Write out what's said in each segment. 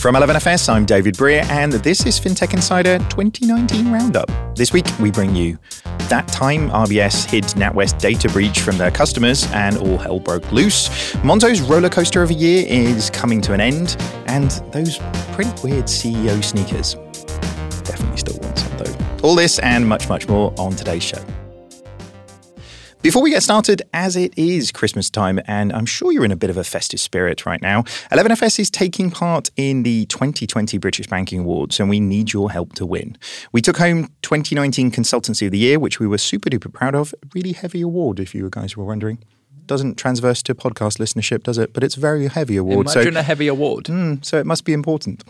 From 11FS, I'm David Brear, and this is FinTech Insider 2019 Roundup. This week, we bring you that time RBS hid NatWest data breach from their customers and all hell broke loose. Monzo's roller coaster of a year is coming to an end, and those pretty weird CEO sneakers. Definitely still want some, though. All this and much, much more on today's show. Before we get started, as it is Christmas time, and I'm sure you're in a bit of a festive spirit right now, 11FS is taking part in the 2020 British Banking Awards, and we need your help to win. We took home 2019 Consultancy of the Year, which we were super duper proud of. Really heavy award, if you guys were wondering doesn't transverse to podcast listenership, does it? But it's a very heavy award. Imagine so, a heavy award. Mm, so it must be important.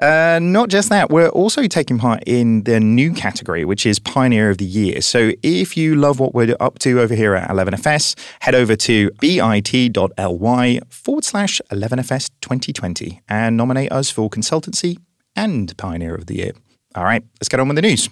Uh, not just that, we're also taking part in the new category, which is Pioneer of the Year. So if you love what we're up to over here at 11FS, head over to bit.ly forward slash 11FS 2020 and nominate us for Consultancy and Pioneer of the Year. All right, let's get on with the news.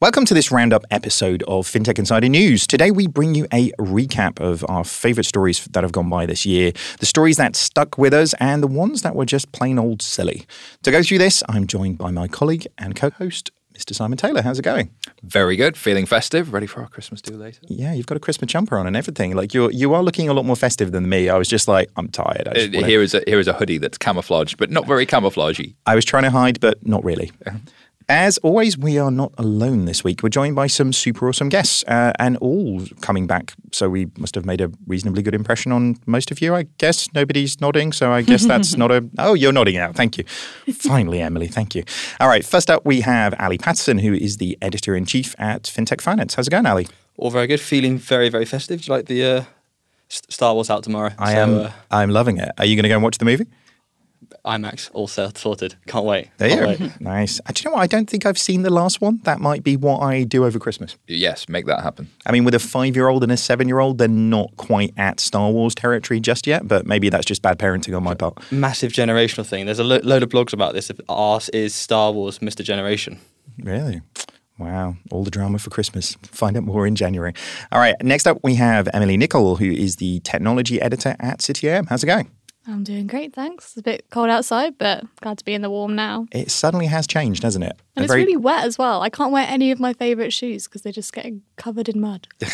Welcome to this roundup episode of FinTech Insider News. Today we bring you a recap of our favorite stories that have gone by this year, the stories that stuck with us, and the ones that were just plain old silly. To go through this, I'm joined by my colleague and co host, Mr. Simon Taylor. How's it going? Very good. Feeling festive. Ready for our Christmas do later. Yeah, you've got a Christmas jumper on and everything. Like you're you are looking a lot more festive than me. I was just like, I'm tired. Uh, here is a here is a hoodie that's camouflaged, but not very camouflagey. I was trying to hide, but not really. As always, we are not alone this week. We're joined by some super awesome guests uh, and all coming back. So we must have made a reasonably good impression on most of you, I guess. Nobody's nodding. So I guess that's not a. Oh, you're nodding out. Thank you. Finally, Emily. Thank you. All right. First up, we have Ali Paterson, who is the editor in chief at FinTech Finance. How's it going, Ali? All very good. Feeling very, very festive. Do you like the uh, Star Wars out tomorrow? I so, am. Uh, I'm loving it. Are you going to go and watch the movie? IMAX all sorted. Can't wait. There Can't you go. nice. Uh, do you know what? I don't think I've seen the last one. That might be what I do over Christmas. Yes, make that happen. I mean, with a five year old and a seven year old, they're not quite at Star Wars territory just yet, but maybe that's just bad parenting on my part. Massive generational thing. There's a lo- load of blogs about this. Ours is Star Wars Mr. Generation. Really? Wow, all the drama for Christmas. Find out more in January. All right, next up we have Emily Nicolle, who is the technology editor at City AM. How's it going? I'm doing great, thanks. It's a bit cold outside, but glad to be in the warm now. It suddenly has changed, hasn't it? And it's very... really wet as well. I can't wear any of my favourite shoes because they're just getting covered in mud.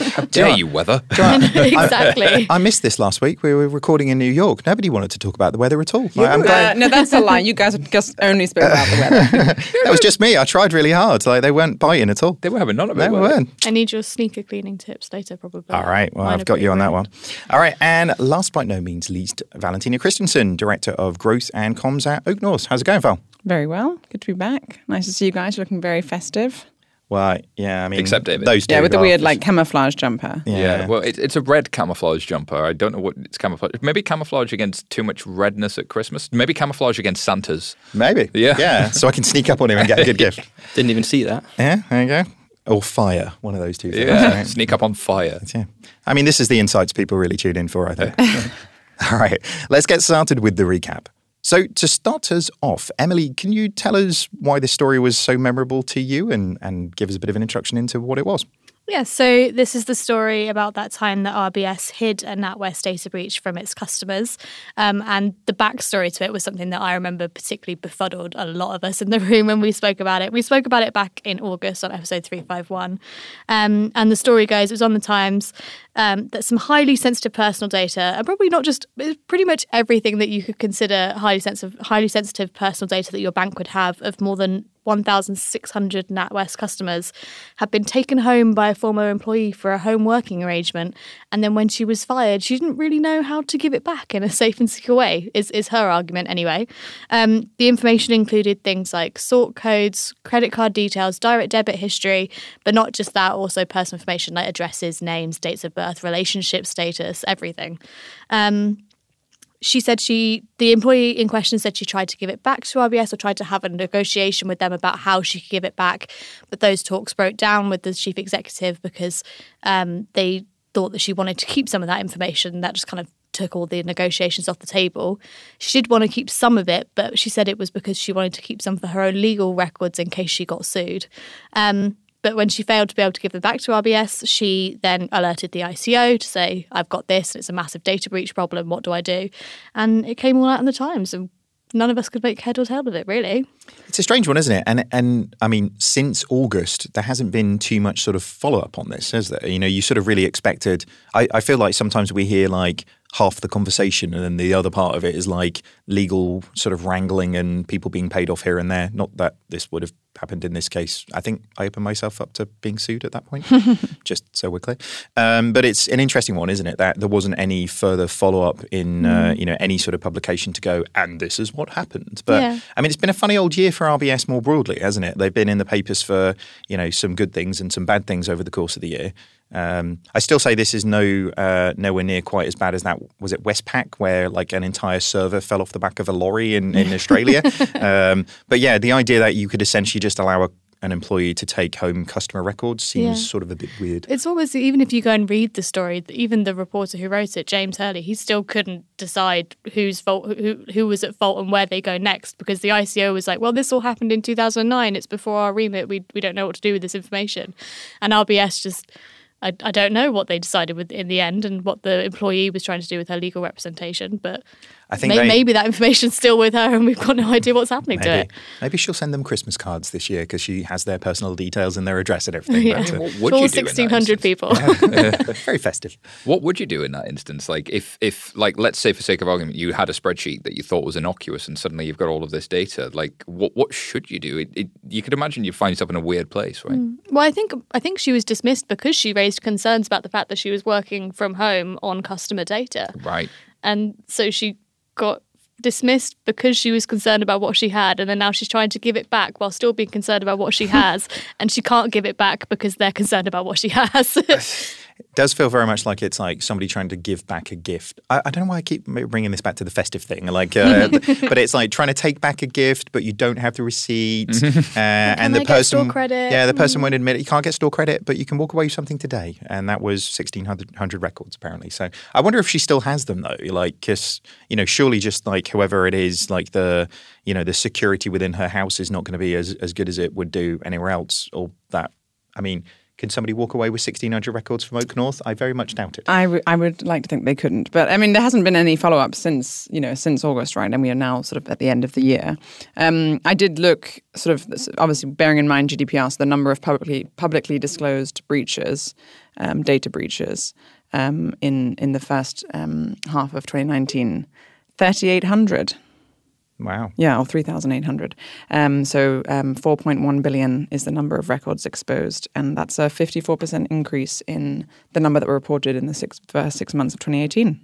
How dare you, weather? exactly. I, I, missed this last week. We were recording in New York. Nobody wanted to talk about the weather at all. uh, no, that's a lie. You guys just only spoke about the weather. that was just me. I tried really hard. Like they weren't biting at all. They were having none of it. They weren't. I need your sneaker cleaning tips later, probably. All right. Well, Mine I've got you on that one. All right. And last but no means least, Valentina Kristensen, Director of Growth and Comms at OakNorth. How's it going, Val? Very well. Good to be back. Nice to see you guys. You're looking very festive. Well, yeah, I mean, except David. Those yeah, with the weird like camouflage jumper. Yeah, yeah. well, it, it's a red camouflage jumper. I don't know what it's camouflage. Maybe camouflage against too much redness at Christmas. Maybe camouflage against Santa's. Maybe. Yeah, yeah. So I can sneak up on him and get a good gift. Didn't even see that. Yeah, there you go. Or fire, one of those two things. Yeah, right? sneak up on fire. Yeah. I mean, this is the insights people really tune in for. I think. All right, let's get started with the recap. So, to start us off, Emily, can you tell us why this story was so memorable to you and, and give us a bit of an introduction into what it was? Yeah, so this is the story about that time that RBS hid a NatWest data breach from its customers. Um, and the backstory to it was something that I remember particularly befuddled a lot of us in the room when we spoke about it. We spoke about it back in August on episode 351. Um, and the story goes it was on the Times um, that some highly sensitive personal data, and probably not just pretty much everything that you could consider highly sensitive, highly sensitive personal data that your bank would have of more than 1,600 NatWest customers had been taken home by a former employee for a home working arrangement. And then when she was fired, she didn't really know how to give it back in a safe and secure way, is, is her argument anyway. Um, the information included things like sort codes, credit card details, direct debit history, but not just that, also personal information like addresses, names, dates of birth, relationship status, everything. Um, she said she the employee in question said she tried to give it back to RBS or tried to have a negotiation with them about how she could give it back, but those talks broke down with the chief executive because um, they thought that she wanted to keep some of that information. That just kind of took all the negotiations off the table. She did want to keep some of it, but she said it was because she wanted to keep some for her own legal records in case she got sued. Um, but when she failed to be able to give them back to RBS, she then alerted the ICO to say, I've got this, and it's a massive data breach problem. What do I do? And it came all out in the Times. And none of us could make head or tail of it, really. It's a strange one, isn't it? And and I mean, since August, there hasn't been too much sort of follow up on this, has there? You know, you sort of really expected. I, I feel like sometimes we hear like half the conversation, and then the other part of it is like legal sort of wrangling and people being paid off here and there. Not that this would have happened in this case. I think I opened myself up to being sued at that point, just so we're clear. Um, but it's an interesting one, isn't it? That there wasn't any further follow up in uh, you know any sort of publication to go, and this is what happened. But Yeah. I mean, it's been a funny old year for RBS more broadly, hasn't it? They've been in the papers for you know some good things and some bad things over the course of the year. Um, I still say this is no uh, nowhere near quite as bad as that. Was it Westpac, where like an entire server fell off the back of a lorry in, in Australia? um, but yeah, the idea that you could essentially just allow a, an employee to take home customer records seems Yeah. sort of a bit weird. It's almost even if you go and read the story, even the reporter who wrote it, James Hurley, he still couldn't decide whose fault, who who was at fault, and where they go next because the ICO was like, well, this all happened in 2009. It's before our remit. We we don't know what to do with this information, and RBS just. I, I don't know what they decided with in the end and what the employee was trying to do with her legal representation, but I think may, they- maybe that information's still with her and we've got no idea what's happening to Maybe, it. maybe she'll send them Christmas cards this year because she has their personal details and their address and everything. Yeah. But, uh, What For would all you do in that 1,600 instance? people. very festive. What would you do in that instance? Like if, if like let's say for sake of argument, you had a spreadsheet that you thought was innocuous, and suddenly you've got all of this data. Like what what should you do? It, it, you could imagine you find yourself in a weird place, right? Well, I think I think she was dismissed because she raised concerns about the fact that she was working from home on customer data, Right. and so she got dismissed because she was concerned about what she had, and then now she's trying to give it back while still being concerned about what she has, and she can't give it back because they're concerned about what she has. It does feel very much like it's like somebody trying to give back a gift. I, I don't know why I keep bringing this back to the festive thing, like, uh, but it's like trying to take back a gift, but you don't have the receipt, uh, and the I get store person, credit? yeah, the person won't admit it. You can't get store credit, but you can walk away with something today, and that was sixteen hundred records apparently. So I wonder if she still has them though, like, because you know, surely just like whoever it is, like the you know the security within her house is not going to be as as good as it would do anywhere else, or that. I mean. Can somebody walk away with 1,600 records from Oak North? I very much doubt it. I, w- I would like to think they couldn't, but I mean, there hasn't been any follow up since you know since August, right? And we are now sort of at the end of the year. Um, I did look sort of obviously bearing in mind GDPR, so the number of publicly publicly disclosed breaches, um, data breaches, um, in in the first um, half of 2019, 3,800. Wow. Yeah, or 3,800. Um, so um, 4.1 billion is the number of records exposed, and that's a 54% increase in the number that were reported in the six, first six months of 2018.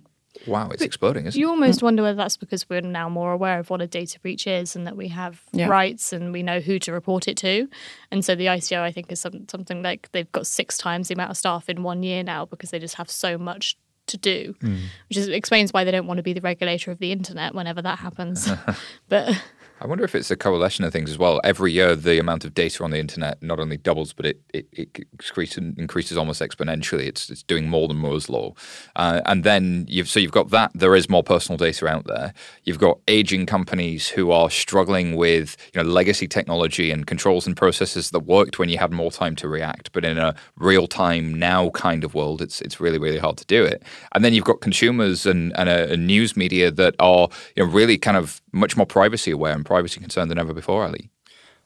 Wow, it's exploding, isn't You it? You almost wonder whether that's because we're now more aware of what a data breach is and that we have Yeah. rights and we know who to report it to. And so the ICO, I think, is some, something like they've got six times the amount of staff in one year now because they just have so much to do, hmm. which is, explains why they don't want to be the regulator of the internet whenever that happens. but I wonder if it's a correlation of things as well. Every year, the amount of data on the internet not only doubles, but it, it, it increases, increases almost exponentially. It's, it's doing more than Moore's law. Uh, and then you've so you've got that. There is more personal data out there. You've got aging companies who are struggling with you know legacy technology and controls and processes that worked when you had more time to react. But in a real time now kind of world, it's it's really really hard to do it. And then you've got consumers and, and a, a news media that are you know really kind of much more privacy aware and privacy concern than ever before, Ali.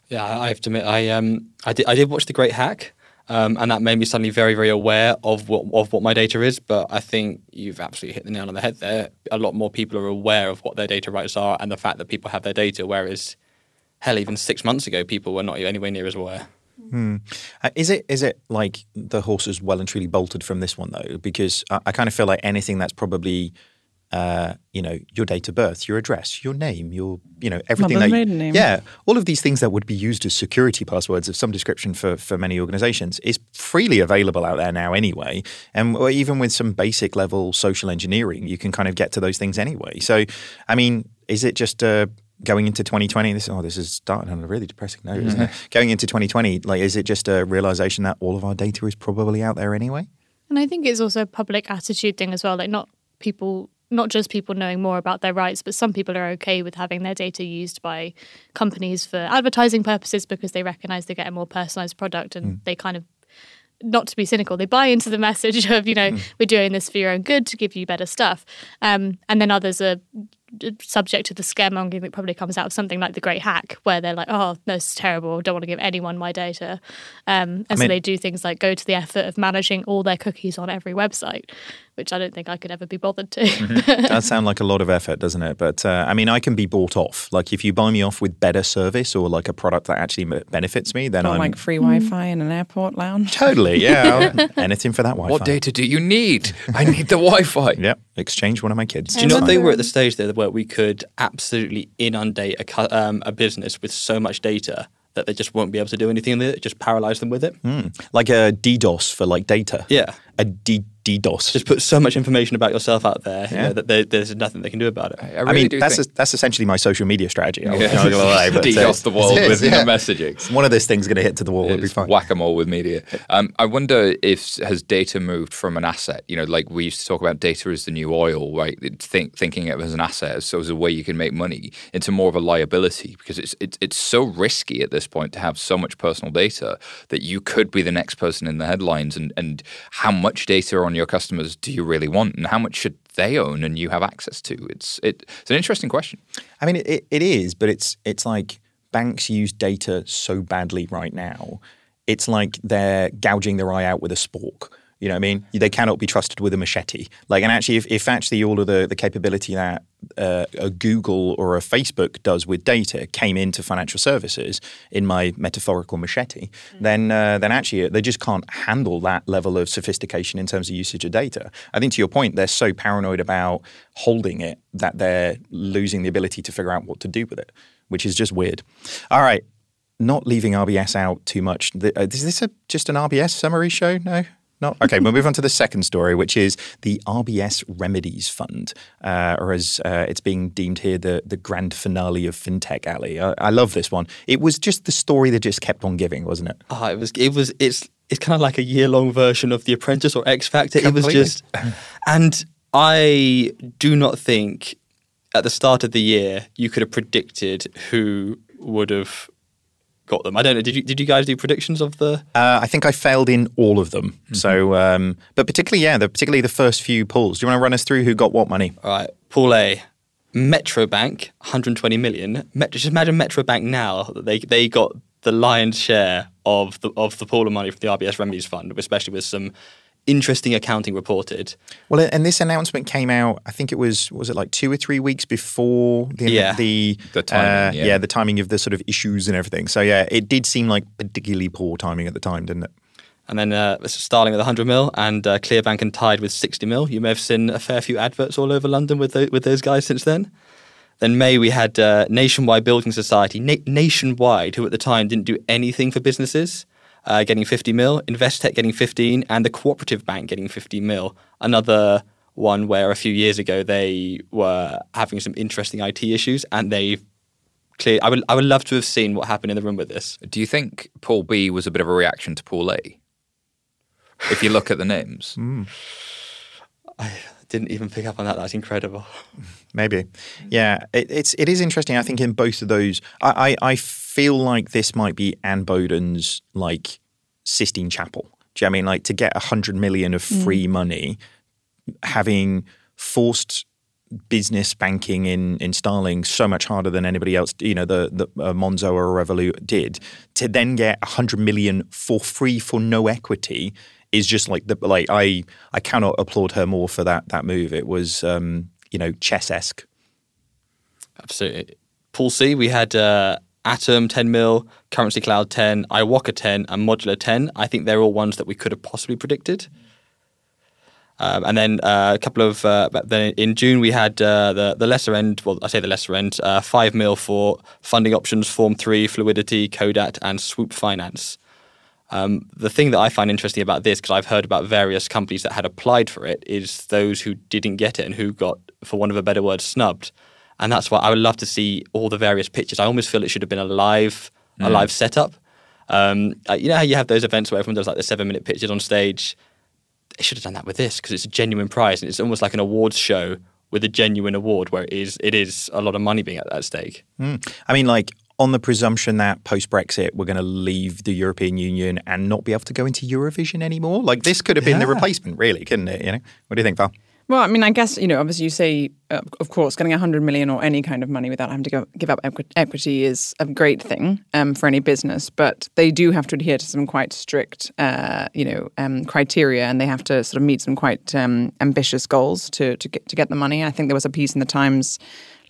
Yeah, I I have to admit, I um, I did, I did watch The Great Hack, um, and that made me suddenly very, very aware of what of what my data is. But I think you've absolutely hit the nail on the head there. A lot more people are aware of what their data rights are, and the fact that people have their data. Whereas, hell, even six months ago, people were not anywhere near as aware. Uh, is it is it like the horse is well and truly bolted from this one though? Because I, I kind of feel like anything that's probably uh, you know your date of birth, your address, your name, your you know everything Mother's that maiden name. yeah, all of these things that would be used as security passwords of some description for for many organizations is freely available out there now anyway. And even with some basic level social engineering, you can kind of get to those things anyway. So, I mean, is it just uh, going into 2020? This oh, this is starting on a really depressing note, isn't it? Going into 2020, like, is it just a realization that all of our data is probably out there anyway? And I think it's also a public attitude thing as well. Like not people, not just people knowing more about their rights, but some people are okay with having their data used by companies for advertising purposes because they recognise they get a more personalised product and they kind of. Not to be cynical, they buy into the message of, you know, we're doing this for your own good to give you better stuff. Um, and then others are subject to the scaremongering that probably comes out of something like the Great Hack, where they're like, "Oh, this is terrible. Don't want to give anyone my data," um, and so mean- they do things like go to the effort of managing all their cookies on every website, which I don't think I could ever be bothered to. That sound like a lot of effort, doesn't it? But uh, I mean, I can be bought off. Like if you buy me off with better service or like a product that actually m- benefits me, then Or I'm like free Wi-Fi in an airport lounge. totally yeah. Anything for that Wi-Fi. What data do you need? I need the Wi-Fi. Yep. Exchange one of my kids. Do you know they were at the stage there where we could absolutely inundate a, cu- um, a business with so much data that they just won't be able to do anything with it, just paralyze them with it? like a DDoS for like data. Yeah. A D- DDoS. Just put so much information about yourself out there you know, that there, there's nothing they can do about it. I, I really mean, that's think. that's essentially my social media strategy. I'm Yeah. not gonna lie, but, DDoS the world it is, with yeah. the messaging. One of those things going to hit to the wall. It'll be fine. whack-a-mole with media. Um, I wonder if has data moved from an asset, you know, like we used to talk about data as the new oil, right? Think, thinking of it as an asset, so as a way you can make money, into more of a liability because it's, it's it's so risky at this point to have so much personal data that you could be the next person in the headlines. And and how much data on your customers do you really want, and how much should they own and you have access to? It's it, it's an interesting question. I mean, it, it is, but it's it's like banks use data so badly right now. It's like they're gouging their eye out with a spork. You know what I mean? They cannot be trusted with a machete. Like, and actually, if, if actually all of the, the capability that uh, a Google or a Facebook does with data came into financial services in my metaphorical machete, then uh, then actually they just can't handle that level of sophistication in terms of usage of data. I think to your point, they're so paranoid about holding it that they're losing the ability to figure out what to do with it, which is just weird. All right, not leaving RBS out too much. Uh, Is this a, just an RBS summary show? No. No. Okay, we'll move on to the second story, which is the RBS Remedies Fund, uh, or as uh, it's being deemed here, the, the grand finale of FinTech Alley. I, I love this one. It was just the story that just kept on giving, wasn't it? Oh, it was it was it's it's kind of like a year long version of The Apprentice or X Factor. It was just, and I do not think at the start of the year you could have predicted who would have got them. I don't know. Did you did you guys do predictions of the? Uh, I think I failed in all of them. So, um, but particularly, yeah, the, particularly the first few pulls. Do you want to run us through who got what money? All right, Pool A, Metro Bank, 120 million. Met, just imagine Metro Bank now that they they got the lion's share of the of the pool of money from the RBS Remedies Fund, especially with some interesting accounting reported. Well, and this announcement came out. I think it was was it like two or three weeks before the Yeah. the The timing, uh, yeah. the timing of the sort of issues and everything. So yeah, it did seem like particularly poor timing at the time, didn't it? And then uh, Starling with 100 mil and uh, Clearbank and Tide with 60 mil. You may have seen a fair few adverts all over London with those, with those guys since then. Then May we had uh, Nationwide Building Society, Na- Nationwide, who at the time didn't do anything for businesses, uh, getting 50 mil. Investec getting 15, and the Cooperative Bank getting 50 mil. Another one where a few years ago they were having some interesting IT issues, and they clear. I would I would love to have seen what happened in the room with this. Do you think Pool B was a bit of a reaction to Pool A? If you look at the names, I didn't even pick up on that. That's incredible. Maybe, yeah. It, it's it is interesting. I think in both of those, I, I I feel like this might be Anne Boden's like Sistine Chapel. Do you know what I mean like to get a hundred million of free money, having forced business banking in in Starling so much harder than anybody else, you know, the the uh, Monzo or Revolut did, to then get a hundred million for free for no equity is just like the like I I cannot applaud her more for that that move. It was um, you know chess esque. Absolutely. Paul C, we had uh, Atom 10 mil, Currency Cloud 10, iwoca 10, and Modulr 10. I think they're all ones that we could have possibly predicted. Um, and then uh, a couple of uh, then in June we had uh, the the lesser end. Well, I say the lesser end. Uh, five mil for funding options, Form Three, Fluidly, Codat, and Swoop Finance. Um, the thing that I find interesting about this, because I've heard about various companies that had applied for it, is those who didn't get it and who got, for want of a better word, snubbed. And that's why I would love to see all the various pitches. I almost feel it should have been a live, a live setup. Um, uh, you know how you have those events where everyone does like the seven minute pitches on stage. They should have done that with this because it's a genuine prize and it's almost like an awards show with a genuine award where it is it is a lot of money being at that stake. I mean, like on the presumption that post Brexit we're going to leave the European Union and not be able to go into Eurovision anymore. Like this could have been the replacement, really, couldn't it? You know, what do you think, Val? Well, I mean, I guess, you know, obviously you say, uh, of course, getting 100 million or any kind of money without having to go, give up equi- equity is a great thing um, for any business, but they do have to adhere to some quite strict, uh, you know, um, criteria and they have to sort of meet some quite um, ambitious goals to, to, get, to get the money. I think there was a piece in the Times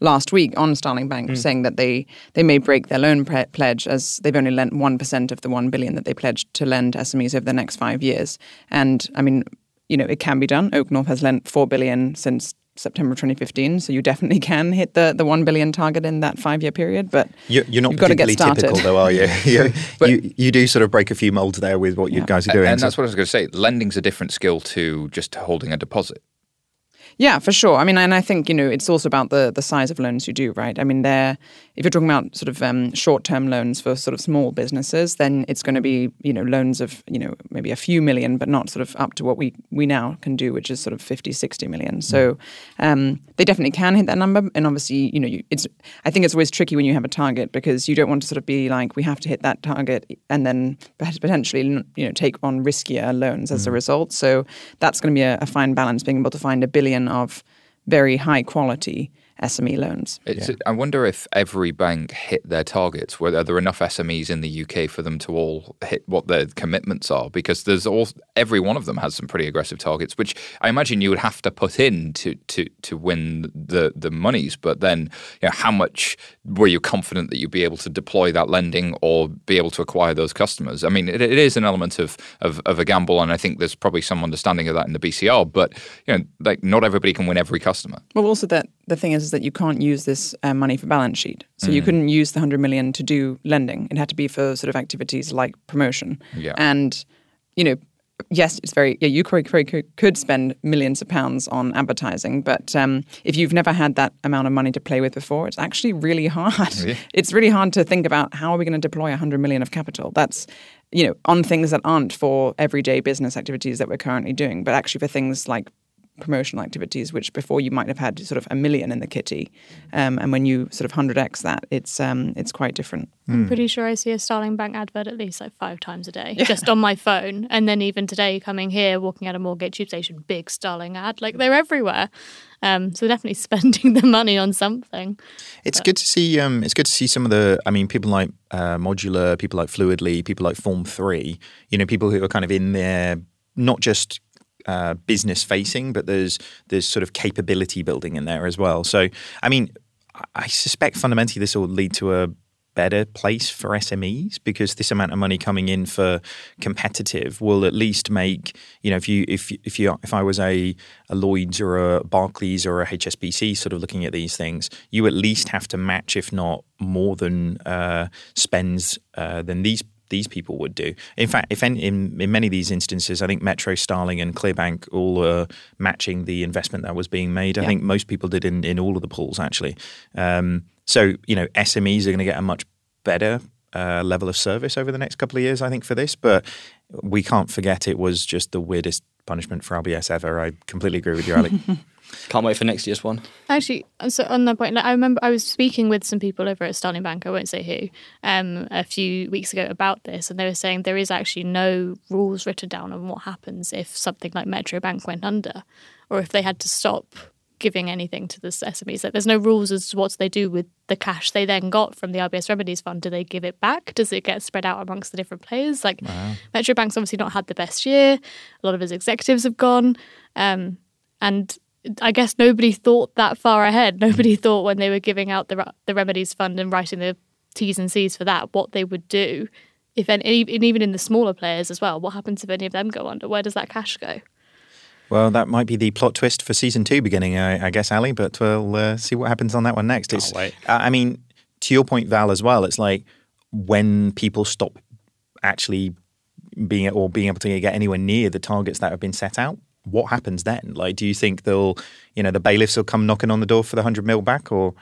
last week on Starling Bank mm. saying that they, they may break their loan pre- pledge as they've only lent 1% of the 1 billion that they pledged to lend SMEs over the next five years. And I mean, you know, it can be done. OakNorth has lent four billion since September 2015, so you definitely can hit the, the one billion target in that five year period. But you're, you're not particularly typical, though, are you? you, you, you do sort of break a few molds there with what yeah. you guys are doing. And, that's what I was going to say. Lending's a different skill to just holding a deposit. Yeah, for sure. I mean, and I think you know it's also about the the size of loans you do, right? I mean, they're if you're talking about sort of um, short term loans for sort of small businesses, then it's going to be you know loans of you know maybe a few million, but not sort of up to what we we now can do, which is sort of 50, 60 million. So mm. um, they definitely can hit that number, and obviously you know you, it's I think it's always tricky when you have a target because you don't want to sort of be like we have to hit that target and then potentially you know take on riskier loans as mm. a result. So that's going to be a, a fine balance, being able to find a billion of very high quality SME loans. Yeah. I wonder if every bank hit their targets. Were there enough SMEs in the UK for them to all hit what their commitments are? Because there's all every one of them has some pretty aggressive targets, which I imagine you would have to put in to to to win the the monies. But then, you know, how much were you confident that you'd be able to deploy that lending or be able to acquire those customers? I mean, it, it is an element of, of of a gamble, and I think there's probably some understanding of that in the BCR. But you know, like not everybody can win every customer. Well, also that the thing is, is that you can't use this uh, money for balance sheet. So mm. you couldn't use the 100 million to do lending. It had to be for sort of activities like promotion. Yeah. And, you know, yes, it's very, yeah, you could, could spend millions of pounds on advertising, but um, if you've never had that amount of money to play with before, it's actually really hard. Yeah. It's really hard to think about how are we going to deploy 100 million of capital. That's, you know, on things that aren't for everyday business activities that we're currently doing, but actually for things like promotional activities, which before you might have had sort of a million in the kitty, um, and when you sort of hundred x that, it's um, it's quite different. I'm pretty sure I see a Starling Bank advert at least like five times a day, yeah. just on my phone. And then even today, coming here, walking out of Moorgate Tube Station, big Starling ad, like they're everywhere. Um, so definitely spending the money on something. It's but. good to see. Um, it's good to see some of the. I mean, people like uh, Modulr, people like Fluidly, people like Form Three. You know, people who are kind of in there, not just uh, business facing, but there's there's sort of capability building in there as well. So, I mean, I suspect fundamentally this will lead to a better place for SMEs because this amount of money coming in for competitive will at least make you know if you if if you if I was a, a Lloyd's or a Barclays or a HSBC sort of looking at these things, you at least have to match if not more than uh, spends uh, than these these people would do. In fact, if in, in, in many of these instances, I think Metro, Starling, and Clearbank all were matching the investment that was being made. I yeah. think most people did in, in all of the pools actually. Um, so you know, SMEs are going to get a much better uh, level of service over the next couple of years, I think, for this. But we can't forget it was just the weirdest punishment for RBS ever. I completely agree with you, Ali. Can't wait for next year's one. Actually, so on that point, like, I remember I was speaking with some people over at Starling Bank, I won't say who, um, a few weeks ago about this, and they were saying there is actually no rules written down on what happens if something like Metro Bank went under, or if they had to stop giving anything to the SMEs. Like, there's no rules as to what they do with the cash they then got from the RBS Remedies Fund. Do they give it back? Does it get spread out amongst the different players? Like, wow. Metro Bank's obviously not had the best year. A lot of his executives have gone. Um, and I guess nobody thought that far ahead. Nobody thought when they were giving out the the remedies fund and writing the T's and C's for that what they would do. If any, and even in the smaller players as well, what happens if any of them go under? Where does that cash go? Well, that might be the plot twist for season two beginning, I, I guess, Ali. But we'll uh, see what happens on that one next. It's, wait. I mean, to your point, Val, as well. It's like when people stop actually being or being able to get anywhere near the targets that have been set out what happens then? Like, do you think they'll, you know, the bailiffs will come knocking on the door for the hundred mil back, or?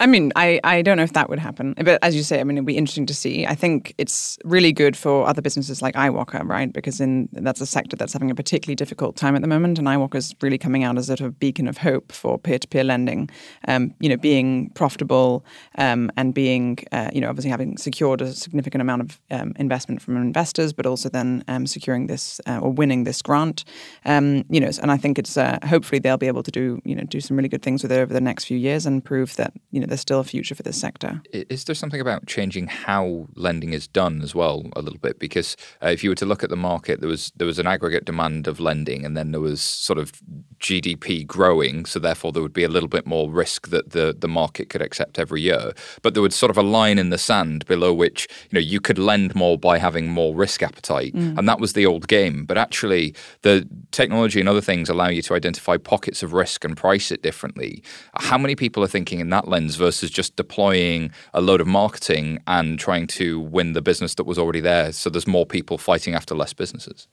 I mean, I, I don't know if that would happen. But as you say, I mean, it'd be interesting to see. I think it's really good for other businesses like iwoca, right? Because in that's a sector that's having a particularly difficult time at the moment. And iwoca's really coming out as a sort of beacon of hope for peer-to-peer lending. Um, you know, being profitable um, and being, uh, you know, obviously having secured a significant amount of um, investment from investors, but also then um, securing this uh, or winning this grant. Um, you know, and I think it's uh, hopefully they'll be able to do, you know, do some really good things with it over the next few years and prove that, you know, there's still a future for this sector. Is there something about changing how lending is done as well a little bit? Because uh, if you were to look at the market, there was there was an aggregate demand of lending, and then there was sort of GDP growing, so therefore there would be a little bit more risk that the the market could accept every year. But there was sort of a line in the sand below which you know you could lend more by having more risk appetite, mm. and that was the old game. But actually, the technology and other things allow you to identify pockets of risk and price it differently. How many people are thinking in that lens versus just deploying a load of marketing and trying to win the business that was already there. So there's more people fighting after less businesses.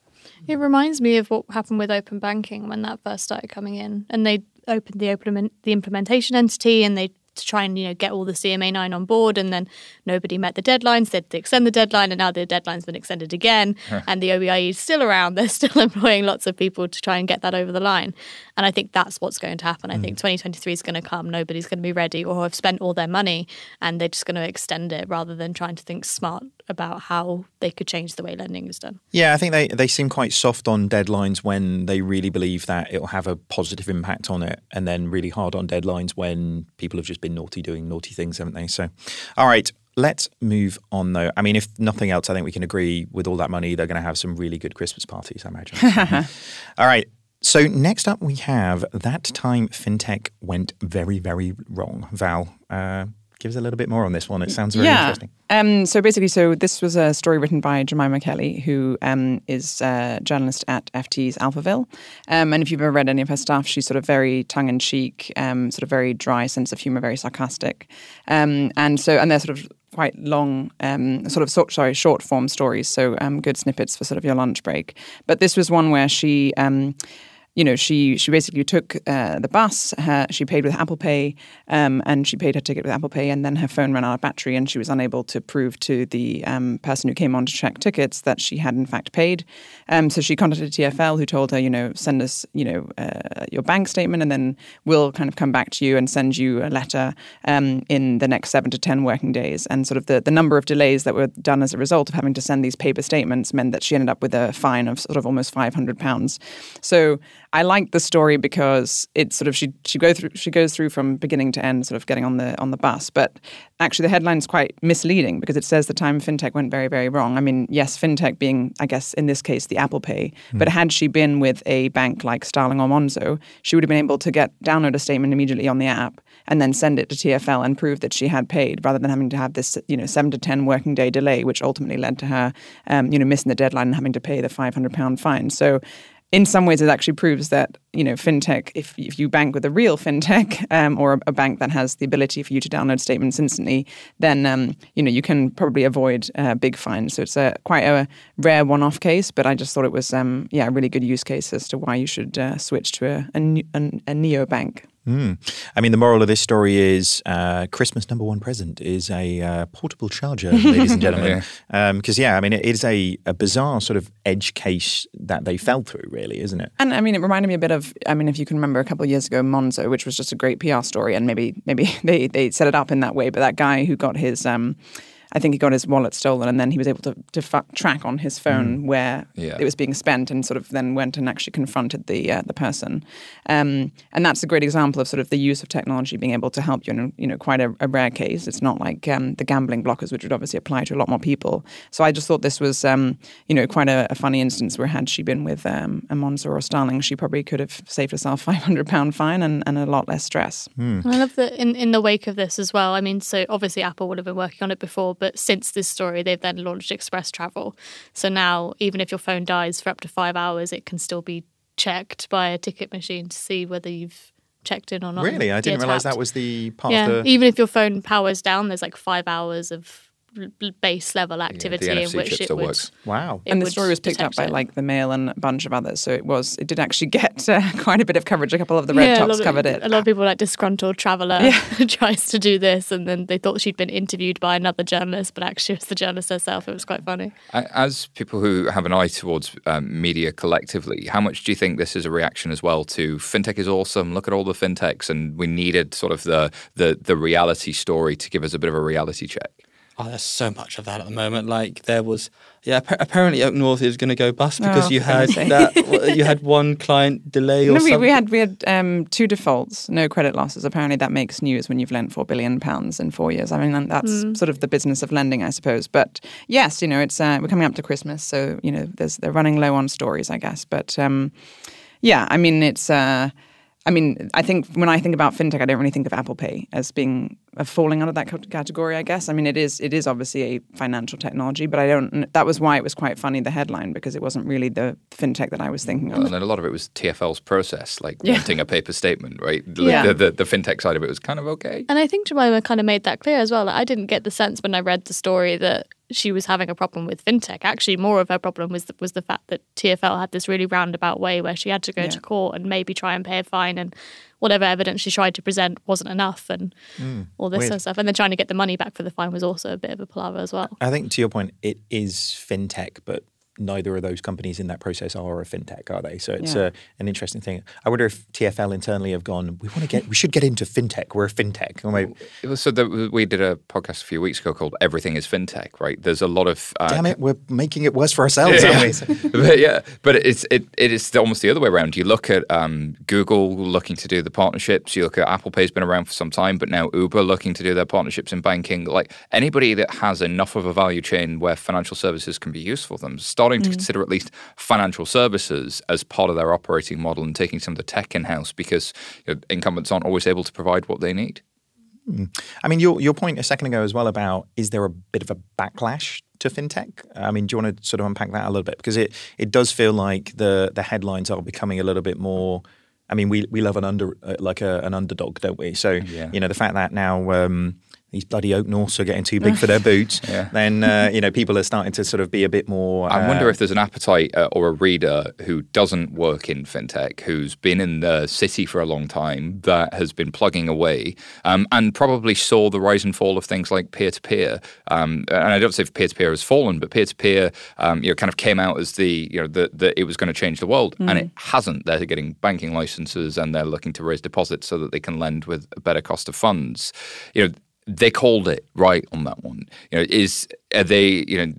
It reminds me of what happened with open banking when that first started coming in, and they opened the open the implementation entity and they to try and you know get all the CMA nine on board, and then nobody met the deadlines. They had to extend the deadline, and now the deadline's been extended again, and the OBIE is still around. They're still employing lots of people to try and get that over the line. And I think that's what's going to happen. I mm. think 2023 is going to come. Nobody's going to be ready or have spent all their money, and they're just going to extend it rather than trying to think smart about how they could change the way lending is done. Yeah, I think they, they seem quite soft on deadlines when they really believe that it'll have a positive impact on it, and then really hard on deadlines when people have just been naughty doing naughty things, haven't they? So, all right. Let's move on though. I mean, if nothing else, I think we can agree with all that money, they're going to have some really good Christmas parties, I imagine. all right. So, next up, we have that time fintech went very, very wrong. Val, uh, give us a little bit more on this one. It sounds very yeah. interesting. Um, so basically, so this was a story written by Jemima Kelly, who um, is a journalist at FT's Alphaville. Um, and if you've ever read any of her stuff, she's sort of very tongue in cheek, um, sort of very dry sense of humor, very sarcastic. Um, and so, and they're sort of quite long, um, sort of sorry, short form stories. So good snippets for sort of your lunch break. But this was one where she you know, she she basically took uh, the bus. Her, she paid with Apple Pay, um, and she paid her ticket with Apple Pay, and then her phone ran out of battery, and she was unable to prove to the um, person who came on to check tickets that she had in fact paid. Um, so she contacted TFL, who told her, you know, send us, you know, uh, your bank statement, and then we'll kind of come back to you and send you a letter um, in the next seven to ten working days. And sort of the the number of delays that were done as a result of having to send these paper statements meant that she ended up with a fine of sort of almost five hundred pounds. So I liked the story because it's sort of she she go through she goes through from beginning to end, sort of getting on the on the bus. But actually, the headline is quite misleading because it says the time fintech went very very wrong. I mean, yes, fintech being I guess in this case the Apple Pay, mm. but had she been with a bank like Starling or Monzo, she would have been able to get download a statement immediately on the app and then send it to TFL and prove that she had paid, rather than having to have this you know seven to ten working day delay, which ultimately led to her um, you know missing the deadline and having to pay the five hundred pound fine. So in some ways, it actually proves that you know fintech. If if you bank with a real fintech um, or a, a, bank that has the ability for you to download statements instantly, then um, you know you can probably avoid uh, big fines. So it's a quite a rare one-off case, but I just thought it was um, yeah a really good use case as to why you should uh, switch to a, a, a, a neo bank. Mm. I mean, the moral of this story is uh, Christmas number one present is a uh, portable charger, ladies and gentlemen. Because, yeah. Um, yeah. I mean, it is a, a, bizarre sort of edge case that they fell through, really, isn't it? And I mean, it reminded me a bit of, I mean, if you can remember a couple of years ago, Monzo, which was just a great PR story, and maybe maybe they, they set it up in that way, but that guy who got his. Um, I think he got his wallet stolen, and then he was able to, to f- track on his phone mm. where yeah. it was being spent, and sort of then went and actually confronted the uh, the person. Um, and that's a great example of sort of the use of technology being able to help you in you know quite a, a rare case. It's not like um, the gambling blockers, which would obviously apply to a lot more people. So I just thought this was um, you know quite a, a, funny instance where had she been with um, a Monzo or Starling, she probably could have saved herself five hundred pound fine and, and a lot less stress. Mm. I love that in in the wake of this as well. I mean, so obviously Apple would have been working on it before but since this story, they've then launched Express Travel. So now, even if your phone dies for up to five hours, it can still be checked by a ticket machine to see whether you've checked in or not. Really? I didn't realize that was the part yeah, of the... even if your phone powers down, there's like five hours of base level activity in NFC which chip it still would. works. Wow. it and the story was picked up by it. like the Mail and a bunch of others. So it was it did actually get uh, quite a bit of coverage. A couple of the red Yeah, tops of- covered it. A lot of people like disgruntled traveller tries to do this, and then they thought she'd been interviewed by another journalist, but actually it was the journalist herself. It was quite funny. As people who have an eye towards um, media collectively, how much do you think this is a reaction as well to fintech is awesome? Look at all the fintechs, and we needed sort of the the the reality story to give us a bit of a reality check. Oh, there's so much of that at the moment. Like there was, yeah. appa- Apparently, Oak North is going to go bust because Oh, you had that. you had one client delay or No, we, something. we had we had um, two defaults, no credit losses. Apparently, that makes news when you've lent four billion pounds in four years. I mean, and that's sort of the business of lending, I suppose. But yes, you know, it's uh, we're coming up to Christmas, so you know, there's they're running low on stories, I guess. But um, yeah, I mean, it's. Uh, I mean, I think when I think about fintech, I don't really think of Apple Pay as being uh, falling under that c- category. I guess. I mean, it is it is obviously a financial technology, but I don't. That was why it was quite funny the headline because it wasn't really the fintech that I was thinking of. And then a lot of it was TFL's process, like Yeah. wanting a paper statement, right? The, Yeah. the, the, the fintech side of it was kind of okay. And I think Jemima kind of made that clear as well. Like, I didn't get the sense when I read the story that she was having a problem with fintech. Actually, more of her problem was the, was the fact that TFL had this really roundabout way where she had to go Yeah. to court and maybe try and pay a fine, and whatever evidence she tried to present wasn't enough, and mm, all this weird. sort of stuff. And then trying to get the money back for the fine was also a bit of a palaver as well. I think to your point, it is fintech, but neither of those companies in that process are a fintech, are they? So it's Yeah. uh, an interesting thing. I wonder if TFL internally have gone. We want to get. We should get into fintech. We're a fintech. Or maybe, so that we did a podcast a few weeks ago called "Everything Is FinTech." Right? There's a lot of uh, damn it, we're making it worse for ourselves, aren't we? but yeah, but it's it, it is almost the other way around. You look at um, Google looking to do the partnerships. You look at Apple Pay's been around for some time, but now Uber looking to do their partnerships in banking. Like anybody that has enough of a value chain where financial services can be useful for them, starting to consider at least financial services as part of their operating model and taking some of the tech in house because you know, incumbents aren't always able to provide what they need. I mean, your your point a second ago as well about is there a bit of a backlash to fintech? I mean, do you want to sort of unpack that a little bit because it it does feel like the the headlines are becoming a little bit more. I mean, we we love an under uh, like a, an underdog, don't we? So Yeah. you know the fact that now. Um, these bloody oak norths are getting too big for their boots. Yeah. Then uh, you know people are starting to sort of be a bit more. I wonder uh, if there's an appetite uh, or a reader who doesn't work in fintech, who's been in the city for a long time, that has been plugging away, um, and probably saw the rise and fall of things like peer to peer. And I don't say peer to peer has fallen, but peer to peer, you know, kind of came out as the you know the, the it was going to change the world, and it hasn't. They're getting banking licenses and they're looking to raise deposits so that they can lend with a better cost of funds. You know. They called it right on that one. You know, is are they you know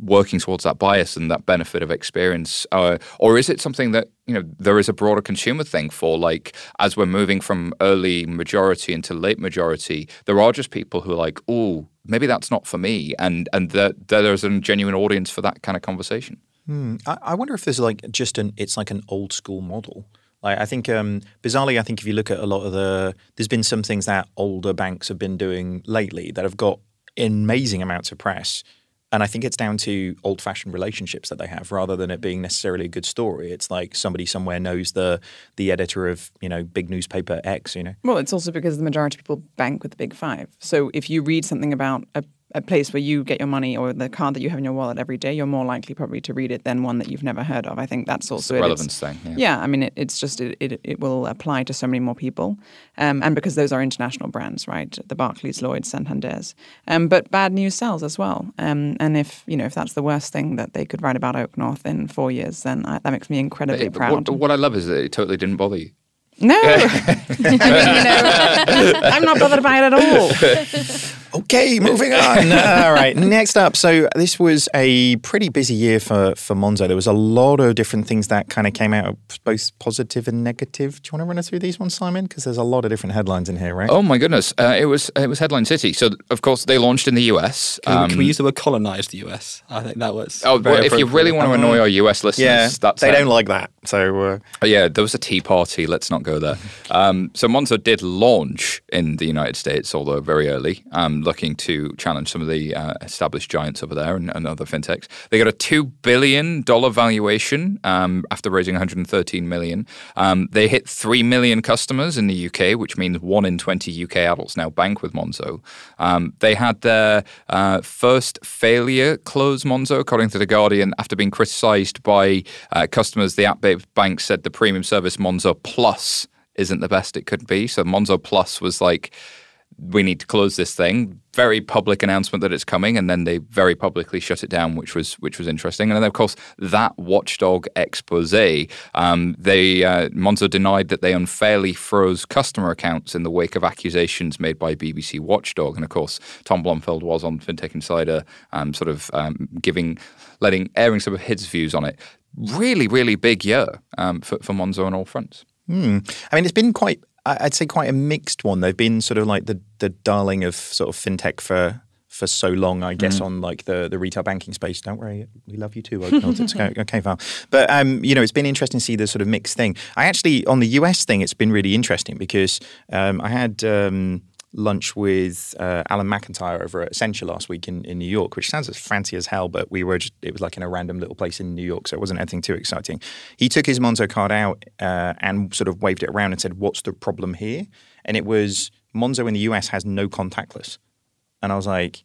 working towards that bias and that benefit of experience, uh, or is it something that you know there is a broader consumer thing for? Like as we're moving from early majority into late majority, there are just people who are like, oh, maybe that's not for me, and and that there's a genuine audience for that kind of conversation. I, I wonder if there's like just an it's like an old school model. Like I think um, bizarrely, I think if you look at a lot of the, there's been some things that older banks have been doing lately that have got amazing amounts of press, and I think it's down to old fashioned relationships that they have rather than it being necessarily a good story. It's like somebody somewhere knows the the editor of you know big newspaper X. You know, Well, it's also because the majority of people bank with the big five. So if you read something about a, a place where you get your money or the card that you have in your wallet every day, you're more likely probably to read it than one that you've never heard of. I think that's also the it. relevance It's- thing, yeah. Yeah, I mean, it, it's just it, it it will apply to so many more people, um, and because those are international brands, right? The Barclays, Lloyd's, Santander's. Um, but bad news sells as well. Um, and if you know if that's the worst thing that they could write about Oak North in four years, then I, that makes me incredibly But proud. What, what I love is that it totally didn't bother you. No, I mean, you know, I'm not bothered by it at all. Okay, moving on. All right, next up. So this was a pretty busy year for for Monzo. There was a lot of different things that kind of came out, both positive and negative. Do you want to run us through these ones, Simon? Because there's a lot of different headlines in here, right? Oh my goodness! Uh, it was it was headline city. So of course they launched in the US. Can, we, Um, can we use the word colonize the US? I think that was. Oh, very well, if you really want to annoy our US listeners, yeah, that's they it. don't like that. So uh, Oh, yeah, there was a tea party. Let's not go there. Um, so Monzo did launch in the United States, although very early. Um, looking to challenge some of the uh, established giants over there and, and, other fintechs. They got a two billion dollar valuation um, after raising 113 million. Um, they hit three million customers in the UK, which means one in 20 UK adults now bank with Monzo. Um, they had their uh, first failure close Monzo, according to the Guardian, after being criticised by uh, customers. The app-based bank said the premium service Monzo Plus isn't the best it could be. So Monzo Plus was like, we need to close this thing. Very public announcement that it's coming, and then they very publicly shut it down, which was which was interesting. And then of course that watchdog expose, um, they uh, Monzo denied that they unfairly froze customer accounts in the wake of accusations made by BBC Watchdog. And of course Tom Blomfield was on FinTech Insider, um, sort of um, giving, letting airing some of his views on it. Really, really big year um, for, for Monzo on all fronts. Hmm. I mean, it's been quite, I'd say, quite a mixed one. They've been sort of like the the darling of sort of fintech for for so long, I guess, mm. on like the, the retail banking space. Don't worry, we love you too. okay, okay, Val. But um, you know, it's been interesting to see the sort of mixed thing. I actually on the US thing, it's been really interesting because um, I had. Um, lunch with uh, Alan McIntyre over at Accenture last week in, in New York, which sounds as fancy as hell, but we were just, it was like in a random little place in New York, so it wasn't anything too exciting. He took his Monzo card out uh, and sort of waved it around and said, What's the problem here? And it was Monzo in the US has no contactless. And I was like,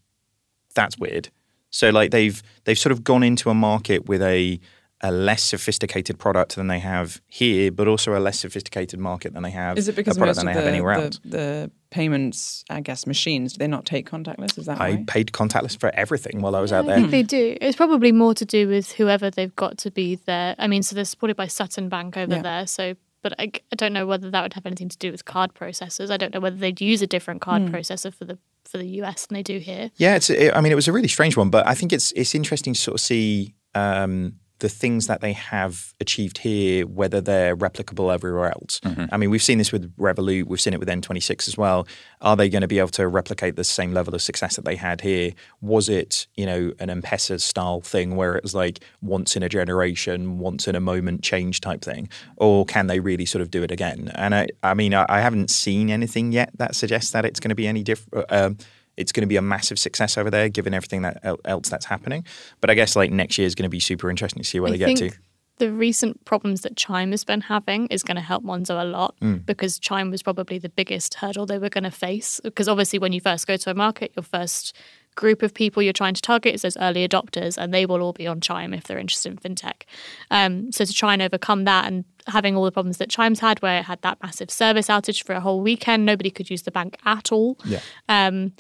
That's weird. So like they've they've sort of gone into a market with a a less sophisticated product than they have here, but also a less sophisticated market than they have. Is it because a product than they the, have anywhere the, else? The payments, I guess, machines do they not take contactless? Is that I why? paid contactless for everything while I was yeah, out there. I think they do. It's probably more to do with whoever they've got to be there. I mean, so they're supported by Sutton Bank over Yeah. there, so. But I, I don't know whether that would have anything to do with card processors. I don't know whether they'd use a different card processor for the for the US than they do here. Yeah, it's. It, I mean, it was a really strange one, but I think it's it's interesting to sort of see um, the things that they have achieved here, whether they're replicable everywhere else. I mean, we've seen this with Revolut, we've seen it with N26 as well. Are they going to be able to replicate the same level of success that they had here? Was it, you know, an M-Pesa style thing where it was like once in a generation, once in a moment change type thing, or can they really sort of do it again? And I, I mean, I, I haven't seen anything yet that suggests that it's going to be any different. Um, it's going to be a massive success over there, given everything that else that's happening. But I guess like next year is going to be super interesting to see where I they get to. the recent problems that Chime has been having is going to help Monzo a lot Mm. because Chime was probably the biggest hurdle they were going to face. Because obviously, when you first go to a market, your first group of people you're trying to target is those early adopters, and they will all be on Chime if they're interested in fintech. Um, so to try and overcome that and having all the problems that Chime's had, where it had that massive service outage for a whole weekend, nobody could use the bank at all. Yeah. Um,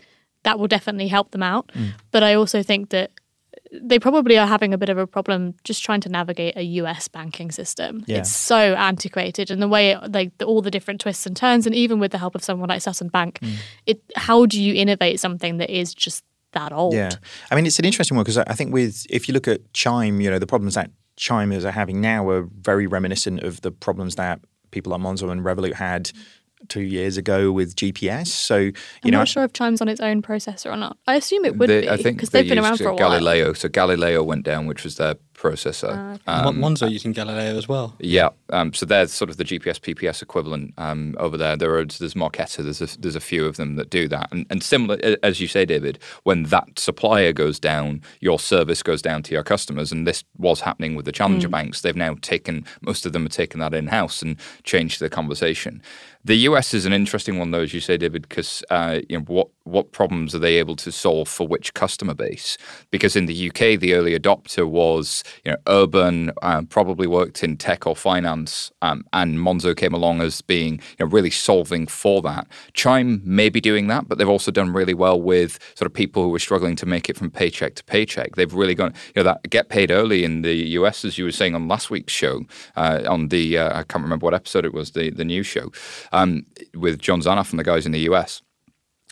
that will definitely help them out. Mm. But I also think that they probably are having a bit of a problem just trying to navigate a US banking system. Yeah. It's so antiquated, and the way it, like the, all the different twists and turns, and even with the help of someone like Sutton Bank, Mm. it how do you innovate something that is just that old? Yeah, I mean it's an interesting one because I think with if you look at Chime, you know the problems that Chimers are having now are very reminiscent of the problems that people like Monzo and Revolut had two years ago with GPS. So you I'm know, not sure if Chime's on its own processor or not. I assume it would They- be I think because they they've been around for a while. Galileo. So Galileo went down, which was their processor. Ah, Mon- Monzo using Galileo as well. Yeah, um, so they're sort of the GPS PPS equivalent um, over there. There are there's Marqeta, there's a, there's a few of them that do that, and, and similar as you say, David, when that supplier goes down, your service goes down to your customers, and this was happening with the challenger banks. They've now taken most of them have taken that in house and changed the conversation. The US is an interesting one, though, as you say, David, because uh, you know what what problems are they able to solve for which customer base? Because in the UK, the early adopter was you know urban, um, probably worked in tech or finance, um, and Monzo came along as being you know, really solving for that. Chime may be doing that, but they've also done really well with sort of people who are struggling to make it from paycheck to paycheck. They've really gone you know that get paid early in the US, as you were saying on last week's show, uh, on the uh, I can't remember what episode it was, the the news show um, with John Zanoff and the guys in the US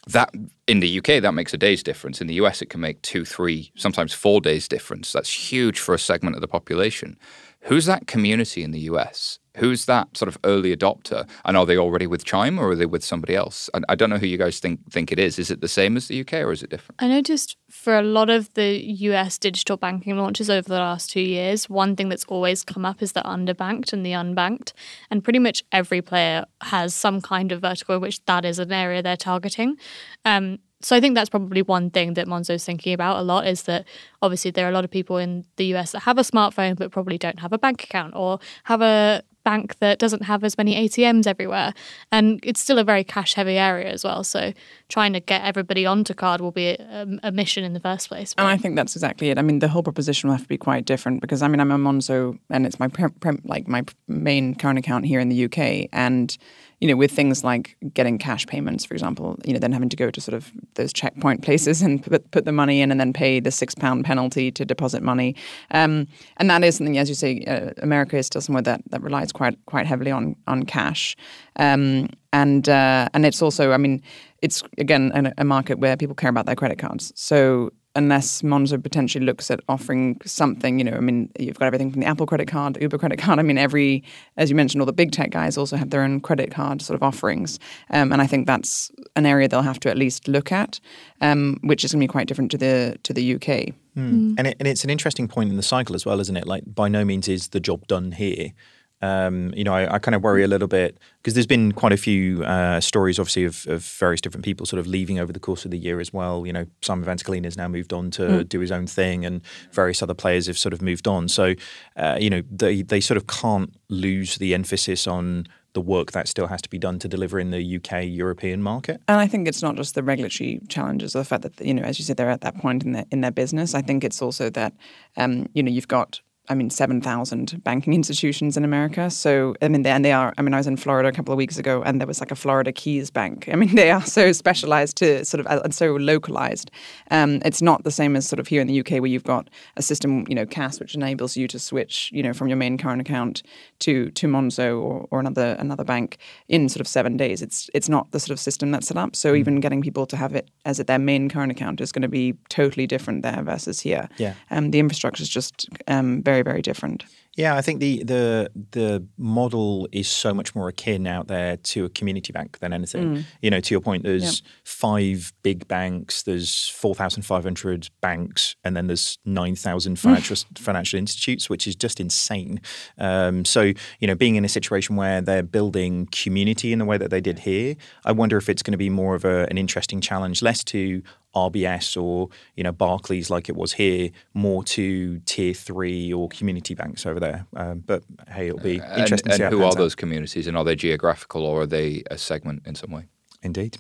that in the UK that makes a day's difference. In the US, it can make two, three, sometimes four days difference. That's huge for a segment of the population. Who's that community in the US? Who's that sort of early adopter? And are they already with Chime or are they with somebody else? I, I don't know who you guys think think it is. Is it the same as the UK or is it different? I noticed for a lot of the US digital banking launches over the last two years, one thing that's always come up is the underbanked and the unbanked. And pretty much every player has some kind of vertical in which that is an area they're targeting. Um, so I think that's probably one thing that Monzo's thinking about a lot is that obviously there are a lot of people in the US that have a smartphone but probably don't have a bank account or have a bank that doesn't have as many ATMs everywhere. And it's still a very cash heavy area as well. So trying to get everybody onto card will be a, um, a mission in the first place. And I think that's exactly it. I mean, the whole proposition will have to be quite different because I mean, I'm a Monzo and it's my pre- pre- like my main current account here in the UK. And you know, with things like getting cash payments, for example, you know, then having to go to sort of those checkpoint places and put, put the money in and then pay the six pound penalty to deposit money. Um, and that is something, as you say, uh, America is still somewhere that, that relies quite quite heavily on on cash. Um, and uh, and it's also, I mean, it's again a, a market where people care about their credit cards. So unless Monzo potentially looks at offering something, you know, I mean, you've got everything from the Apple credit card, Uber credit card. I mean, every, as you mentioned, all the big tech guys also have their own credit card sort of offerings. Um, and I think that's an area they'll have to at least look at, um, which is going to be quite different to the to the UK. Mm. And, it, and it's an interesting point in the cycle as well, isn't it? Like, by no means is the job done here. Um, you know, I, I, kind of worry a little bit because there's been quite a few uh, stories, obviously, of, of, various different people sort of leaving over the course of the year as well. You know, Simon Van has now moved on to mm. do his own thing, and various other players have sort of moved on. So, uh, you know, they they sort of can't lose the emphasis on the work that still has to be done to deliver in the UK European market. And I think it's not just the regulatory challenges or the fact that you know, as you said, they're at that point in their in their business. I think it's also that um, you know you've got I mean, 7,000 banking institutions in America. So, I mean, they, and they are, I mean, I was in Florida a couple of weeks ago and there was like a Florida Keys Bank. I mean, they are so specialized to sort of, and so localized. Um, it's not the same as sort of here in the UK where you've got a system, you know, CASS, which enables you to switch, you know, from your main current account to, to Monzo or, or another, another bank in sort of seven days. It's, it's not the sort of system that's set up. So, mm. even getting people to have it as their main current account is going to be totally different there versus here. Yeah. Um, the infrastructure is just um, very very, different. Yeah, I think the the the model is so much more akin out there to a community bank than anything. Mm. You know, to your point, there's five big banks, there's four thousand five hundred banks, and then there's nine thousand financial financial institutes, which is just insane. Um, so, you know, being in a situation where they're building community in the way that they did here, I wonder if it's going to be more of a, an interesting challenge, less to RBS or you know Barclays like it was here, more to tier three or community banks over there. Um, but hey, it'll be uh, interesting. And, and who are those communities, and are they geographical or are they a segment in some way? Indeed.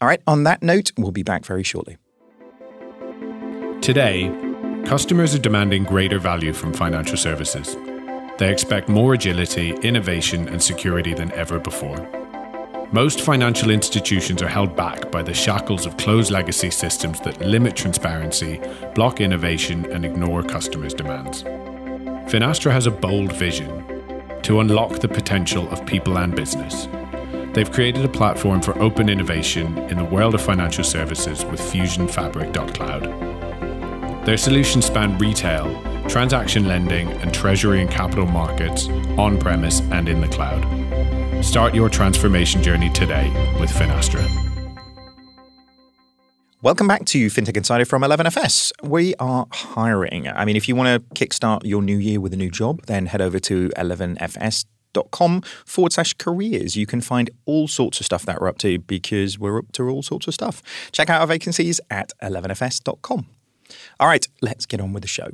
All right. On that note, we'll be back very shortly. Today, customers are demanding greater value from financial services. They expect more agility, innovation, and security than ever before. Most financial institutions are held back by the shackles of closed legacy systems that limit transparency, block innovation, and ignore customers' demands. Finastra has a bold vision to unlock the potential of people and business. They've created a platform for open innovation in the world of financial services with FusionFabric.cloud. Their solutions span retail, transaction lending, and treasury and capital markets on premise and in the cloud. Start your transformation journey today with Finastra. Welcome back to FinTech Insider from 11FS. We are hiring. I mean, if you want to kickstart your new year with a new job, then head over to 11fs.com forward slash careers. You can find all sorts of stuff that we're up to because we're up to all sorts of stuff. Check out our vacancies at 11fs.com. All right, let's get on with the show.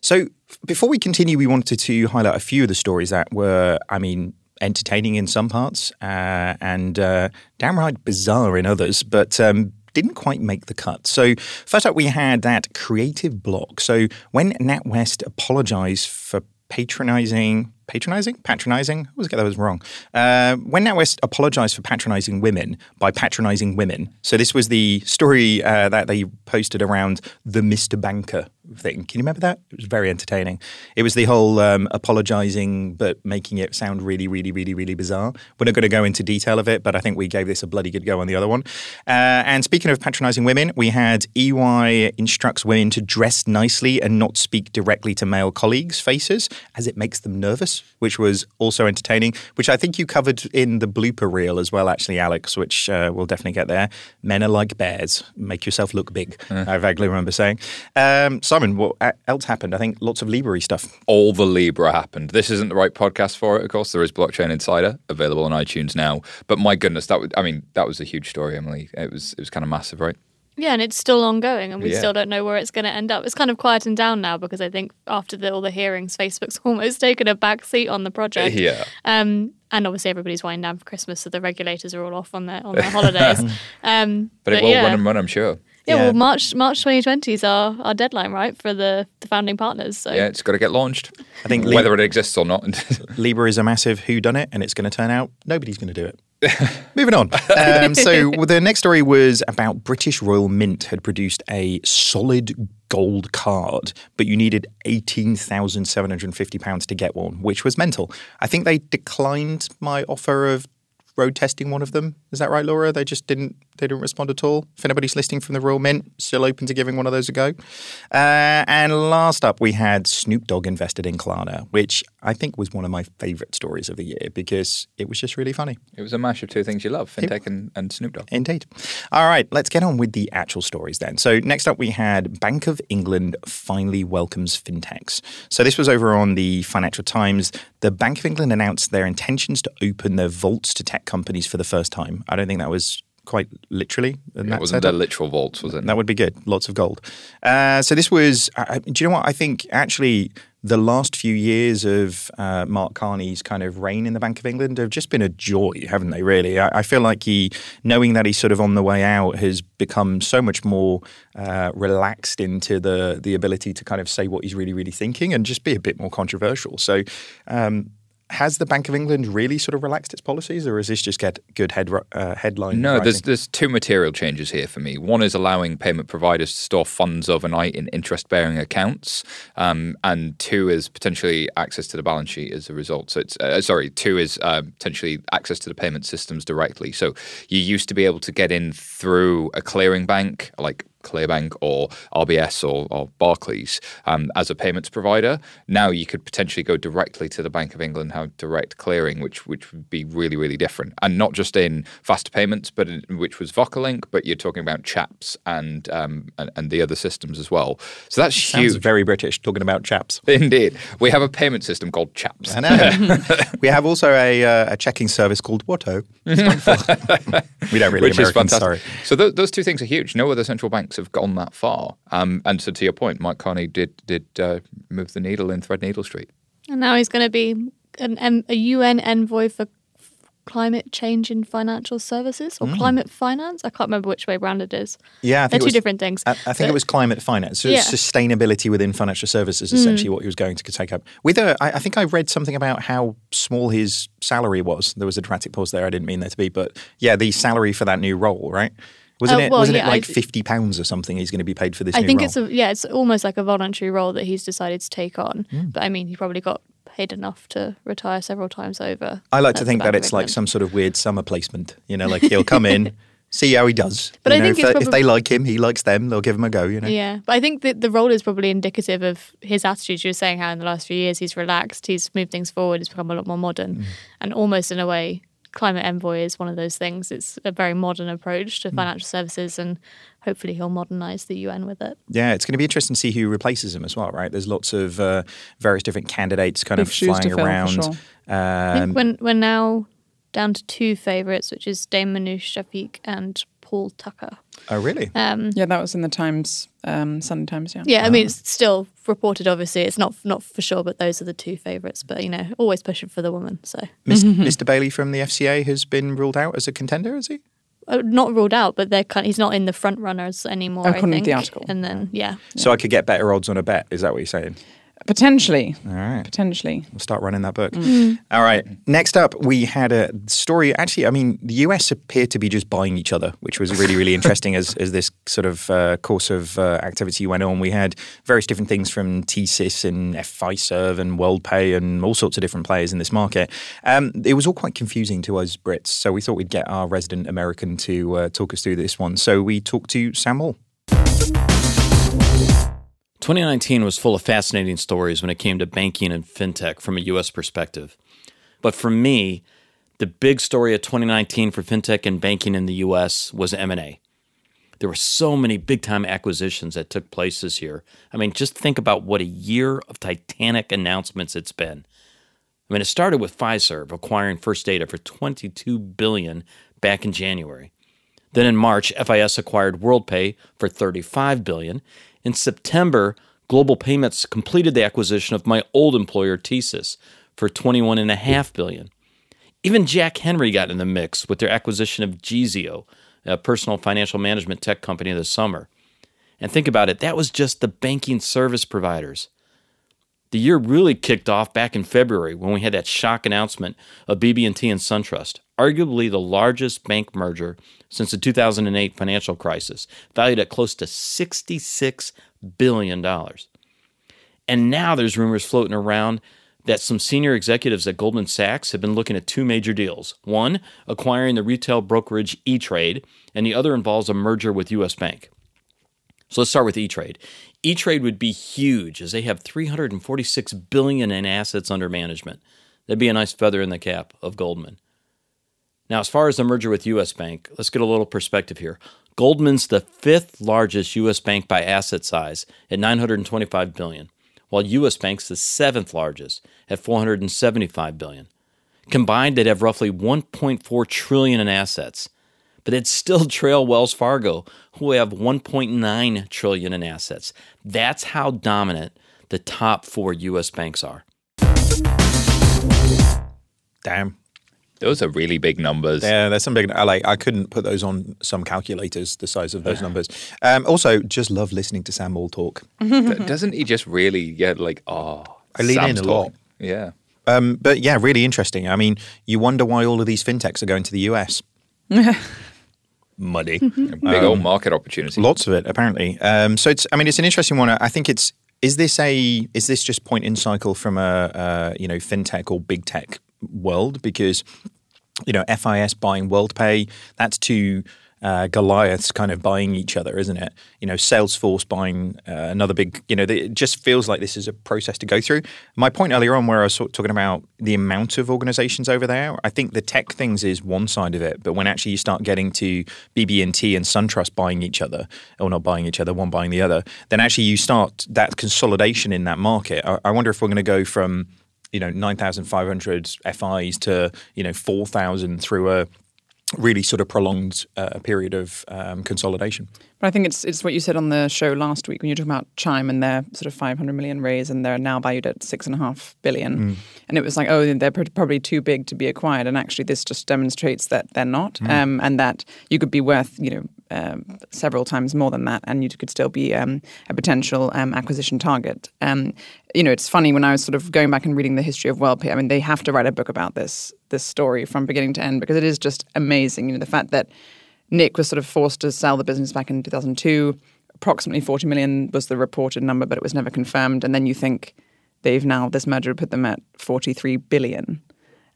So, before we continue, we wanted to highlight a few of the stories that were, I mean, entertaining in some parts uh, and uh, downright bizarre in others, but um, didn't quite make the cut. So, first up, we had that creative block. So, when NatWest apologized for patronizing patronizing, patronizing. I always get those wrong. Uh, when NatWest apologized for patronizing women by patronizing women. So this was the story uh, that they posted around the Mr. Banker thing. Can you remember that? It was very entertaining. It was the whole um, apologizing but making it sound really, really, really, really bizarre. We're not going to go into detail of it, but I think we gave this a bloody good go on the other one. Uh, and speaking of patronizing women, we had EY instructs women to dress nicely and not speak directly to male colleagues' faces as it makes them nervous, which was also entertaining, which I think you covered in the blooper reel as well, actually, Alex, which uh, we'll definitely get there. Men are like bears. Make yourself look big, I vaguely remember saying. Um, so Simon, what else happened? I think lots of Libra stuff. all the Libra happened. This isn't the right podcast for it, of course. There is Blockchain Insider available on iTunes now. But my goodness, that was, I mean, that was a huge story, Emily. It was, it was kind of massive, right? Yeah, and it's still ongoing, and we Yeah. still don't know where it's going to end up. It's kind of quieting down now because I think after the, all the hearings, Facebook's almost taken a back seat on the project. Yeah. Um, and obviously everybody's winding down for Christmas, so the regulators are all off on their on their holidays. Um, But it will yeah. run and run, I'm sure. Yeah, Yeah. well, March March 2020 is our, our deadline, right, for the, the founding partners. So Yeah, it's got to get launched. I think Li- whether it exists or not. Libra is a massive who done it, and it's going to turn out nobody's going to do it. Moving on. Um, so well, the next story was about British Royal Mint had produced a solid gold card, but you needed eighteen thousand seven hundred and fifty pounds to get one, which was mental. I think they declined my offer of road testing one of them. Is that right, Laura? They just didn't they didn't respond at all. If anybody's listening from the Royal Mint, still open to giving one of those a go. Uh, and last up, we had Snoop Dogg invested in Klarna, which I think was one of my favourite stories of the year because it was just really funny. it was a mash of two things you love fintech and, and Snoop Dogg. Indeed. All right, let's get on with the actual stories then. So, next up, we had Bank of England finally welcomes fintechs. So, this was over on the Financial Times. The Bank of England announced their intentions to open their vaults to tech companies for the first time. I don't think that was quite literally. in It that wasn't setup. their literal vaults, was it? That would be good. Lots of gold. Uh, so this was. Uh, do you know what? I think actually the last few years of uh, Mark Carney's kind of reign in the Bank of England have just been a joy, haven't they? Really, I, I feel like he, knowing that he's sort of on the way out, has become so much more uh, relaxed into the the ability to kind of say what he's really, really thinking and just be a bit more controversial. So. Um, has the Bank of England really sort of relaxed its policies, or is this just get good head uh, headline? No, there's there's two material changes here for me. One is allowing payment providers to store funds overnight in interest-bearing accounts, um, and two is potentially access to the balance sheet as a result. So it's uh, sorry, two is uh, potentially access to the payment systems directly. So you used to be able to get in through a clearing bank like Clearbank or RBS or, or Barclays um, as a payments provider. Now you could potentially go directly to the Bank of England, have direct clearing, which which would be really really different, and not just in faster payments, but in, which was Vocalink, but you're talking about Chaps and um, and, and the other systems as well. So that's Sounds huge. very British, talking about chaps. Indeed, we have a payment system called Chaps. I know. we have also a, uh, a checking service called Watto. we don't really which is Americans, fantastic. sorry. So th- those two things are huge. No other central banks have gone that far. Um, and so, to your point, Mike Carney did did uh, move the needle in Threadneedle Street. And now he's going to be an, M- a UN envoy for climate change in financial services or climate finance. I can't remember which way round it is. Yeah, I They're two was, different things. I, I think But- it was climate finance. So Yeah. sustainability within financial services, essentially what he was going to take up. With a, I, I think I read something about how small his salary was. There was a dramatic pause there. I didn't mean there to be, but yeah, the salary for that new role, right? Wasn't Uh, it? wasn't yeah, it like fifty pounds or something? He's going to be paid for this. I think role? it's a yeah, it's almost like a voluntary role that he's decided to take on. Hmm. But I mean, he probably got paid enough to retire several times over. I like to think that it's like some sort of weird summer placement. You know, like he'll come in, see how he does. But You I know, think if, they, if they like him, he likes them. They'll give him a go. You know. Yeah, but I think that the role is probably indicative of his attitude. You were saying how in the last few years he's relaxed, he's moved things forward, he's become a lot more modern, Mm. and almost in a way, climate envoy is one of those things. It's a very modern approach to financial services, and hopefully he'll modernise the UN with it. Yeah, it's going to be interesting to see who replaces him as well, right? There's lots of uh, various different candidates kind Big of shoes to flying fill, for around. sure. I think Um, when we're now down to two favourites, which is Dame Minouche Shafik and Paul Tucker. Oh, really? Um, Yeah, that was in the Times, um, Sunday Times. Yeah. yeah, I mean it's still reported. Obviously, it's not not for sure, but those are the two favourites. But you know, always pushing for the woman. So Mis-. Mr. Bailey from the FCA has been ruled out as a contender, is he? uh, not ruled out, but they're kind. He's not in the front runners anymore. I According to think. the article. and then yeah, So I could get better odds on a bet. Is that what you're saying? Potentially. All right. Potentially. We'll start running that book. Mm. All right. Next up, we had a story. Actually, I mean, the US appeared to be just buying each other, which was really, really interesting as, as this sort of uh, course of uh, activity went on. We had various different things from TSYS and FIServ and WorldPay and all sorts of different players in this market. Um, it was all quite confusing to us Brits, so we thought we'd get our resident American to uh, talk us through this one. So we talked to Sam Maule. 2019 was full of fascinating stories when it came to banking and fintech from a US perspective. But for me, the big story of 2019 for fintech and banking in the US was M&A. There were so many big time acquisitions that took place this year. I mean, just think about what a year of titanic announcements it's been. I mean, it started with Fiserv acquiring First Data for 22 billion back in January. Then in March, FIS acquired WorldPay for 35 billion. In September, Global Payments completed the acquisition of my old employer TSYS for 21.5 billion. Even Jack Henry got in the mix with their acquisition of Geezeo, a personal financial management tech company this summer. And think about it, that was just the banking service providers. The year really kicked off back in February when we had that shock announcement of BB&T and SunTrust, arguably the largest bank merger since the 2008 financial crisis, valued at close to 66 billion dollars. And now there's rumors floating around that some senior executives at Goldman Sachs have been looking at two major deals. One, acquiring the retail brokerage E-Trade, and the other involves a merger with US Bank. So let's start with E-Trade. E-Trade would be huge as they have 346 billion in assets under management. That'd be a nice feather in the cap of Goldman. Now, as far as the merger with US Bank, let's get a little perspective here. Goldman's the fifth largest US bank by asset size at 925 billion, while US Bank's the seventh largest at 475 billion. Combined, they'd have roughly 1.4 trillion in assets but it'd still trail Wells Fargo, who have 1.9 trillion in assets. That's how dominant the top four U.S. banks are. Damn. Those are really big numbers. Yeah, there's some big. I like. I couldn't put those on some calculators. The size of those numbers. Um, also, just love listening to Sam Maule talk. Doesn't he just really get like, oh, I lean Sam's in a lot. Yeah. Um, but yeah, really interesting. I mean, you wonder why all of these fintechs are going to the US. Money. Big old market opportunity. Lots of it, apparently. Um, so it's. I mean, it's an interesting one. I think it's. Is this a? Is this just point in cycle from a, uh you know fintech or big tech world? Because you know FIS buying WorldPay, that's two uh, Goliaths kind of buying each other, isn't it? You know, Salesforce buying uh, another big. You know, it just feels like this is a process to go through. My point earlier on, where I was sort of talking about the amount of organizations over there, I think the tech things is one side of it, but when actually you start getting to BB&T and SunTrust buying each other, or not buying each other, one buying the other, then actually you start that consolidation in that market. I, I wonder if we're going to go from you know 9,500 FIs to you know 4,000 through a really sort of prolonged uh, period of um, consolidation. But I think it's it's what you said on the show last week when you were talking about Chime and their sort of 500 million raise and they're now valued at six and a half billion. And it was like, oh, they're pr- probably too big to be acquired. And actually, this just demonstrates that they're not, um, and that you could be worth, you know, um, several times more than that, and you could still be um, a potential um, acquisition target. Um, you know, it's funny when I was sort of going back and reading the history of WorldPay. I mean, they have to write a book about this this story from beginning to end because it is just amazing. You know, the fact that Nick was sort of forced to sell the business back in 2002. Approximately 40 million was the reported number, but it was never confirmed. And then you think they've now this merger put them at 43 billion.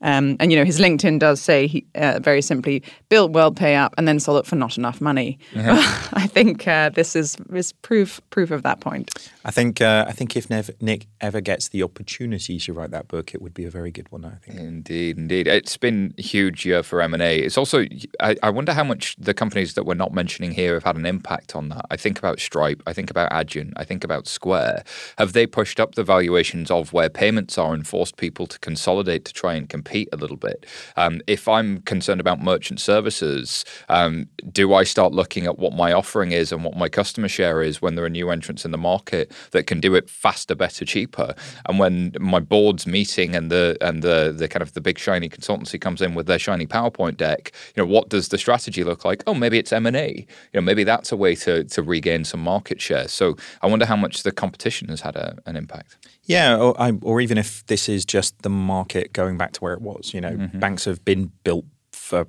Um, and you know his LinkedIn does say he uh, very simply built WorldPay up and then sold it for not enough money. I think uh, this is is proof proof of that point. I think uh, I think if Nev- Nick ever gets the opportunity to write that book, it would be a very good one. I think. Indeed, indeed. It's been a huge year for M&A. It's also, I, I wonder how much the companies that we're not mentioning here have had an impact on that. I think about Stripe, I think about Adyen, I think about Square. Have they pushed up the valuations of where payments are and forced people to consolidate to try and compete a little bit? Um, if I'm concerned about merchant services, um, do I start looking at what my offering is and what my customer share is when there are new entrants in the market that can do it faster, better, cheaper? And when my board's meeting and the and the the kind of the big shiny consultancy comes in with their shiny PowerPoint deck, you know, what does the strategy look like? Oh, maybe it's M and A. You know, maybe that's a way to to regain some market share. So I wonder how much the competition has had a, an impact. Yeah, or, I, or even if this is just the market going back to where it was. You know, mm-hmm. banks have been built for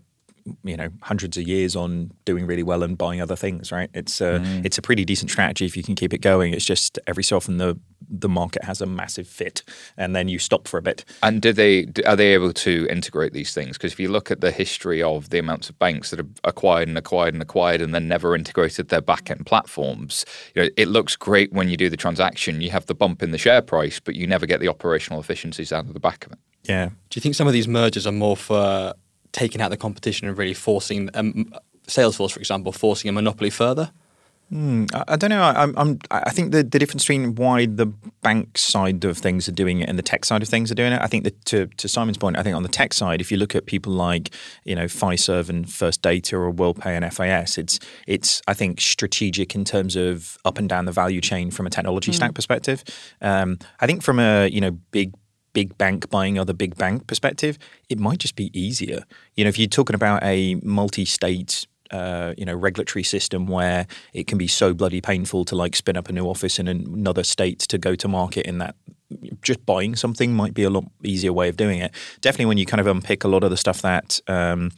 you know hundreds of years on doing really well and buying other things. Right? It's a mm. it's a pretty decent strategy if you can keep it going. It's just every so often the the market has a massive fit, and then you stop for a bit. And do they are they able to integrate these things? Because if you look at the history of the amounts of banks that have acquired and acquired and acquired and then never integrated their back end platforms, you know, it looks great when you do the transaction. You have the bump in the share price, but you never get the operational efficiencies out of the back of it. Yeah. Do you think some of these mergers are more for taking out the competition and really forcing um, Salesforce, for example, forcing a monopoly further? I, I don't know. I, I'm, I'm, think the, the difference between why the bank side of things are doing it and the tech side of things are doing it. I think that to, to Simon's point, I think on the tech side, if you look at people like you know Fiserv and First Data or WorldPay and FIS, it's it's I think strategic in terms of up and down the value chain from a technology stack perspective. Um, I think from a you know big big bank buying other big bank perspective, it might just be easier. You know, if you're talking about a multi-state uh, you know regulatory system where it can be so bloody painful to like spin up a new office in another state to go to market in that just buying something might be a lot easier way of doing it definitely when you kind of unpick a lot of the stuff that um,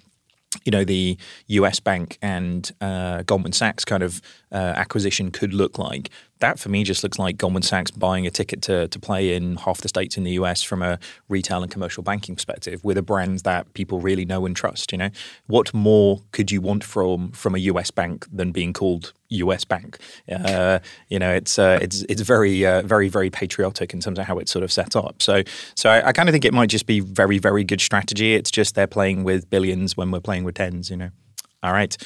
you know the U.S. bank and uh, Goldman Sachs kind of uh, acquisition could look like. That for me just looks like Goldman Sachs buying a ticket to to play in half the states in the U.S. from a retail and commercial banking perspective with a brand that people really know and trust. You know, what more could you want from from a U.S. bank than being called U.S. Bank? Uh, you know, it's uh, it's it's very uh, very very patriotic in terms of how it's sort of set up. So so I, I kind of think it might just be very very good strategy. It's just they're playing with billions when we're playing with tens. You know. All right.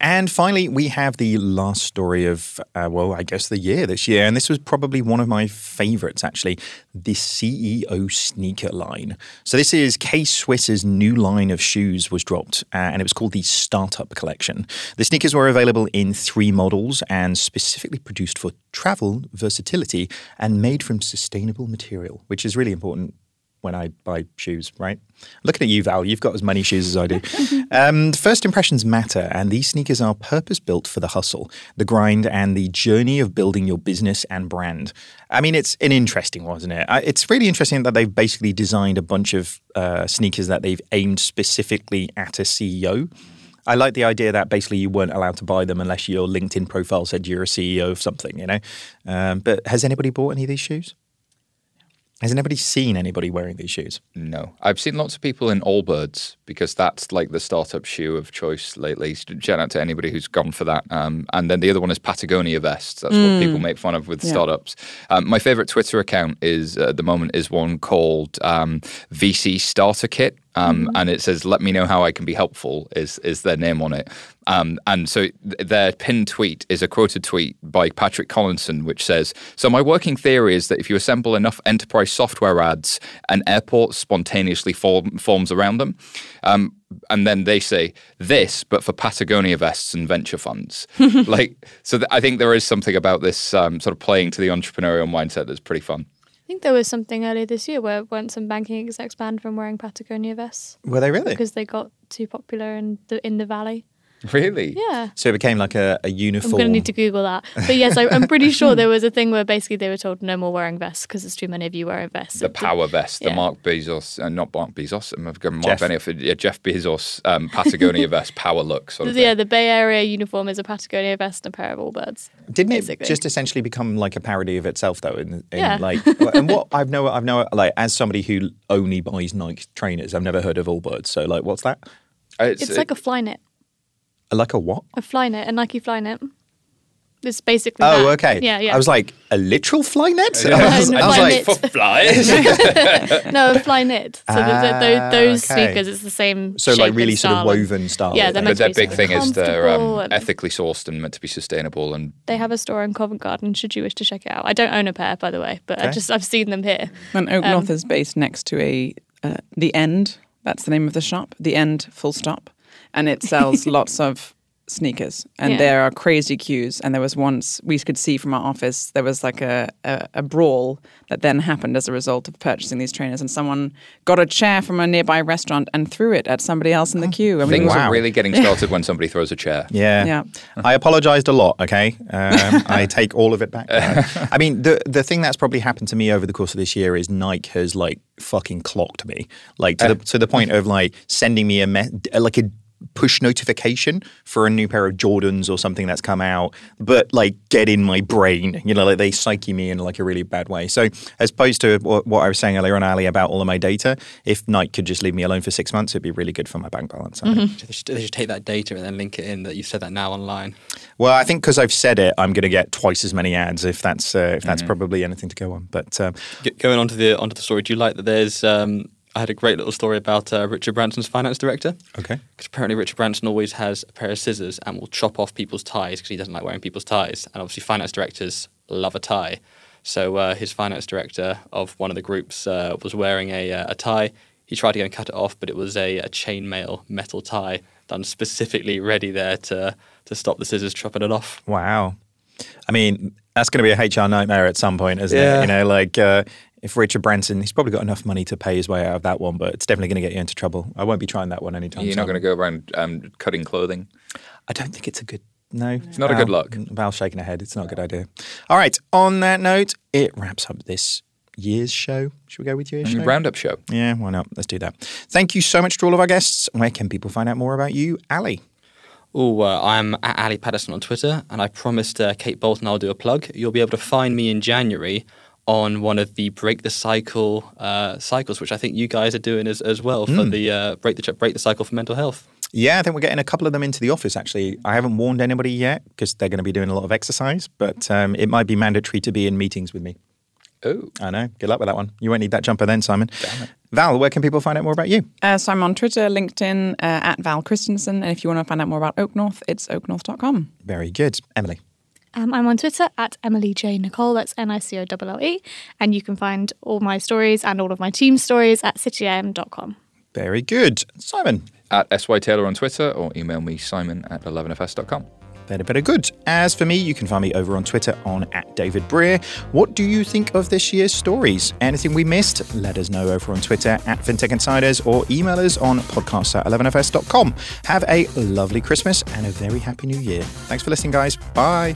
And finally, we have the last story of, uh, well, I guess the year this year. And this was probably one of my favorites, actually the CEO sneaker line. So, this is K Swiss's new line of shoes was dropped, uh, and it was called the Startup Collection. The sneakers were available in three models and specifically produced for travel, versatility, and made from sustainable material, which is really important when I buy shoes, right? Looking at you, Val, you've got as many shoes as I do. um, first impressions matter, and these sneakers are purpose built for the hustle, the grind, and the journey of building your business and brand. I mean, it's an interesting one, isn't it? I- It's really interesting that they've basically designed a bunch of uh, sneakers that they've aimed specifically at a CEO. I like the idea that basically you weren't allowed to buy them unless your LinkedIn profile said you're a CEO of something, you know? Um, but has anybody bought any of these shoes? Has anybody seen anybody wearing these shoes? No, I've seen lots of people in Allbirds because that's like the startup shoe of choice lately. Shout out to anybody who's gone for that. Um, and then the other one is Patagonia vests. That's what people make fun of with Yeah. startups. Um, my favorite Twitter account is uh, at the moment is one called um, VC Starter Kit. Um, And it says, "Let me know how I can be helpful." Is is their name on it? Um, and so th- their pinned tweet is a quoted tweet by Patrick Collison, which says, "So my working theory is that if you assemble enough enterprise software ads, an airport spontaneously form, forms around them." Um, and then they say this, but for Patagonia vests and venture funds. like, so th- I think there is something about this um, sort of playing to the entrepreneurial mindset that's pretty fun. I think there was something earlier this year where weren't some banking execs banned from wearing Patagonia vests Were they really? because they got too popular in the in the valley. Really? Yeah. So it became like a, a I'm uniform. I'm going to need to Google that. But yes, I, I'm pretty sure there was a thing where basically they were told no more wearing vests because there's too many of you wearing vests. the It did- power vest, the. Mark Bezos, uh, not Mark Bezos, I'm going Mark Jeff. Benioff, yeah, Jeff Bezos um, Patagonia vest power look sort of Yeah, the Bay Area uniform is a Patagonia vest and a pair of Allbirds. Didn't it just essentially become like a parody of itself, though? In, in Yeah. like, and what I've know, I've know, like, as somebody who only buys Nike trainers, I've never heard of Allbirds. So, like, what's that? It's, It's like a Flyknit, Like a what? a Flyknit, a Nike Flyknit. It's basically Oh, that. okay. Yeah, yeah. I was like, a literal fly net? Yeah. I was, No, I was fly like, for flies. no, a Flyknit. So the, the, Ah, those, those okay. sneakers, it's the same. so shape like and really sort of woven style. Yeah, they're meant but to their be big thing is they're um, ethically sourced and meant to be sustainable. And They have a store in Covent Garden. Should you wish to check it out? I don't own a pair, by the way, but I just I've seen them here. And Oak Um, North is based next to a uh, the End. That's the name of the shop. The End, full stop, and it sells lots of sneakers. And Yeah. there are crazy queues. And there was once we could see from our office there was like a, a a brawl that then happened as a result of purchasing these trainers. And someone got a chair from a nearby restaurant and threw it at somebody else in the queue. I mean, things was- Wow. are really getting started when somebody throws a chair. Yeah. Yeah. I apologized a lot, okay? Um, I take all of it back. I mean, the the thing that's probably happened to me over the course of this year is Nike has like fucking clocked me. Like to the to the point of like sending me a me- like a push notification for a new pair of Jordans or something that's come out, but like get in my brain, you know, like they psyche me in like a really bad way. So as opposed to what, what I was saying earlier on, Ali, about all of my data, if Nike could just leave me alone for six months, it'd be really good for my bank balance. I think. They should, they should take that data and then link it in that you've said that now online. Well, I think because I've said it, I'm going to get twice as many ads if that's uh, if Mm-hmm. that's probably anything to go on. But um, G- going on to the onto the story, do you like that there's um, I had a great little story about uh, Richard Branson's finance director. Okay. Because apparently Richard Branson always has a pair of scissors and will chop off people's ties because he doesn't like wearing people's ties. And obviously, finance directors love a tie. So uh, his finance director of one of the groups uh, was wearing a, uh, a tie. He tried to go and cut it off, but it was a, a chainmail metal tie done specifically ready there to to stop the scissors chopping it off. Wow. I mean, that's going to be a HR nightmare at some point, isn't it? You know, like uh, if Richard Branson, he's probably got enough money to pay his way out of that one, but it's definitely going to get you into trouble. I won't be trying that one anytime You're soon. not going to go around um, cutting clothing. I don't think it's a good. No, it's not a good look. Val's shaking her head. It's not a good idea. All right. On that note, it wraps up this year's show. Should we go with year's show? Roundup show. Yeah, why not? Let's do that. Thank you so much to all of our guests. Where can people find out more about you, Ali? Oh, uh, I'm at Ali Paterson on Twitter, and I promised uh, Kate Bolton I'll do a plug. You'll be able to find me in January on one of the Break the Cycle uh, cycles, which I think you guys are doing as, as well for the uh, Break the Break the Cycle for Mental Health. Yeah, I think we're getting a couple of them into the office. Actually, I haven't warned anybody yet because they're going to be doing a lot of exercise, but um, it might be mandatory to be in meetings with me. Oh, I know. Good luck with that one. You won't need that jumper then, Simon. Val, where can people find out more about you? Uh, so I'm on Twitter, LinkedIn, uh, at Val Kristensen. And if you want to find out more about Oak North, it's oaknorth.com. Very good, Emily. Um, I'm on Twitter at Emily J Nicolle. That's N I C O L L E, and you can find all my stories and all of my team stories at cityam.com. Very good, Simon. at SY Taylor on Twitter or email me simon at 11fs.com. Better, better, good. As for me, you can find me over on Twitter on at David Brear. What do you think of this year's stories? Anything we missed? Let us know over on Twitter at FinTech Insiders or email us on podcast at 11fs.com. Have a lovely Christmas and a very happy new year. Thanks for listening, guys. Bye.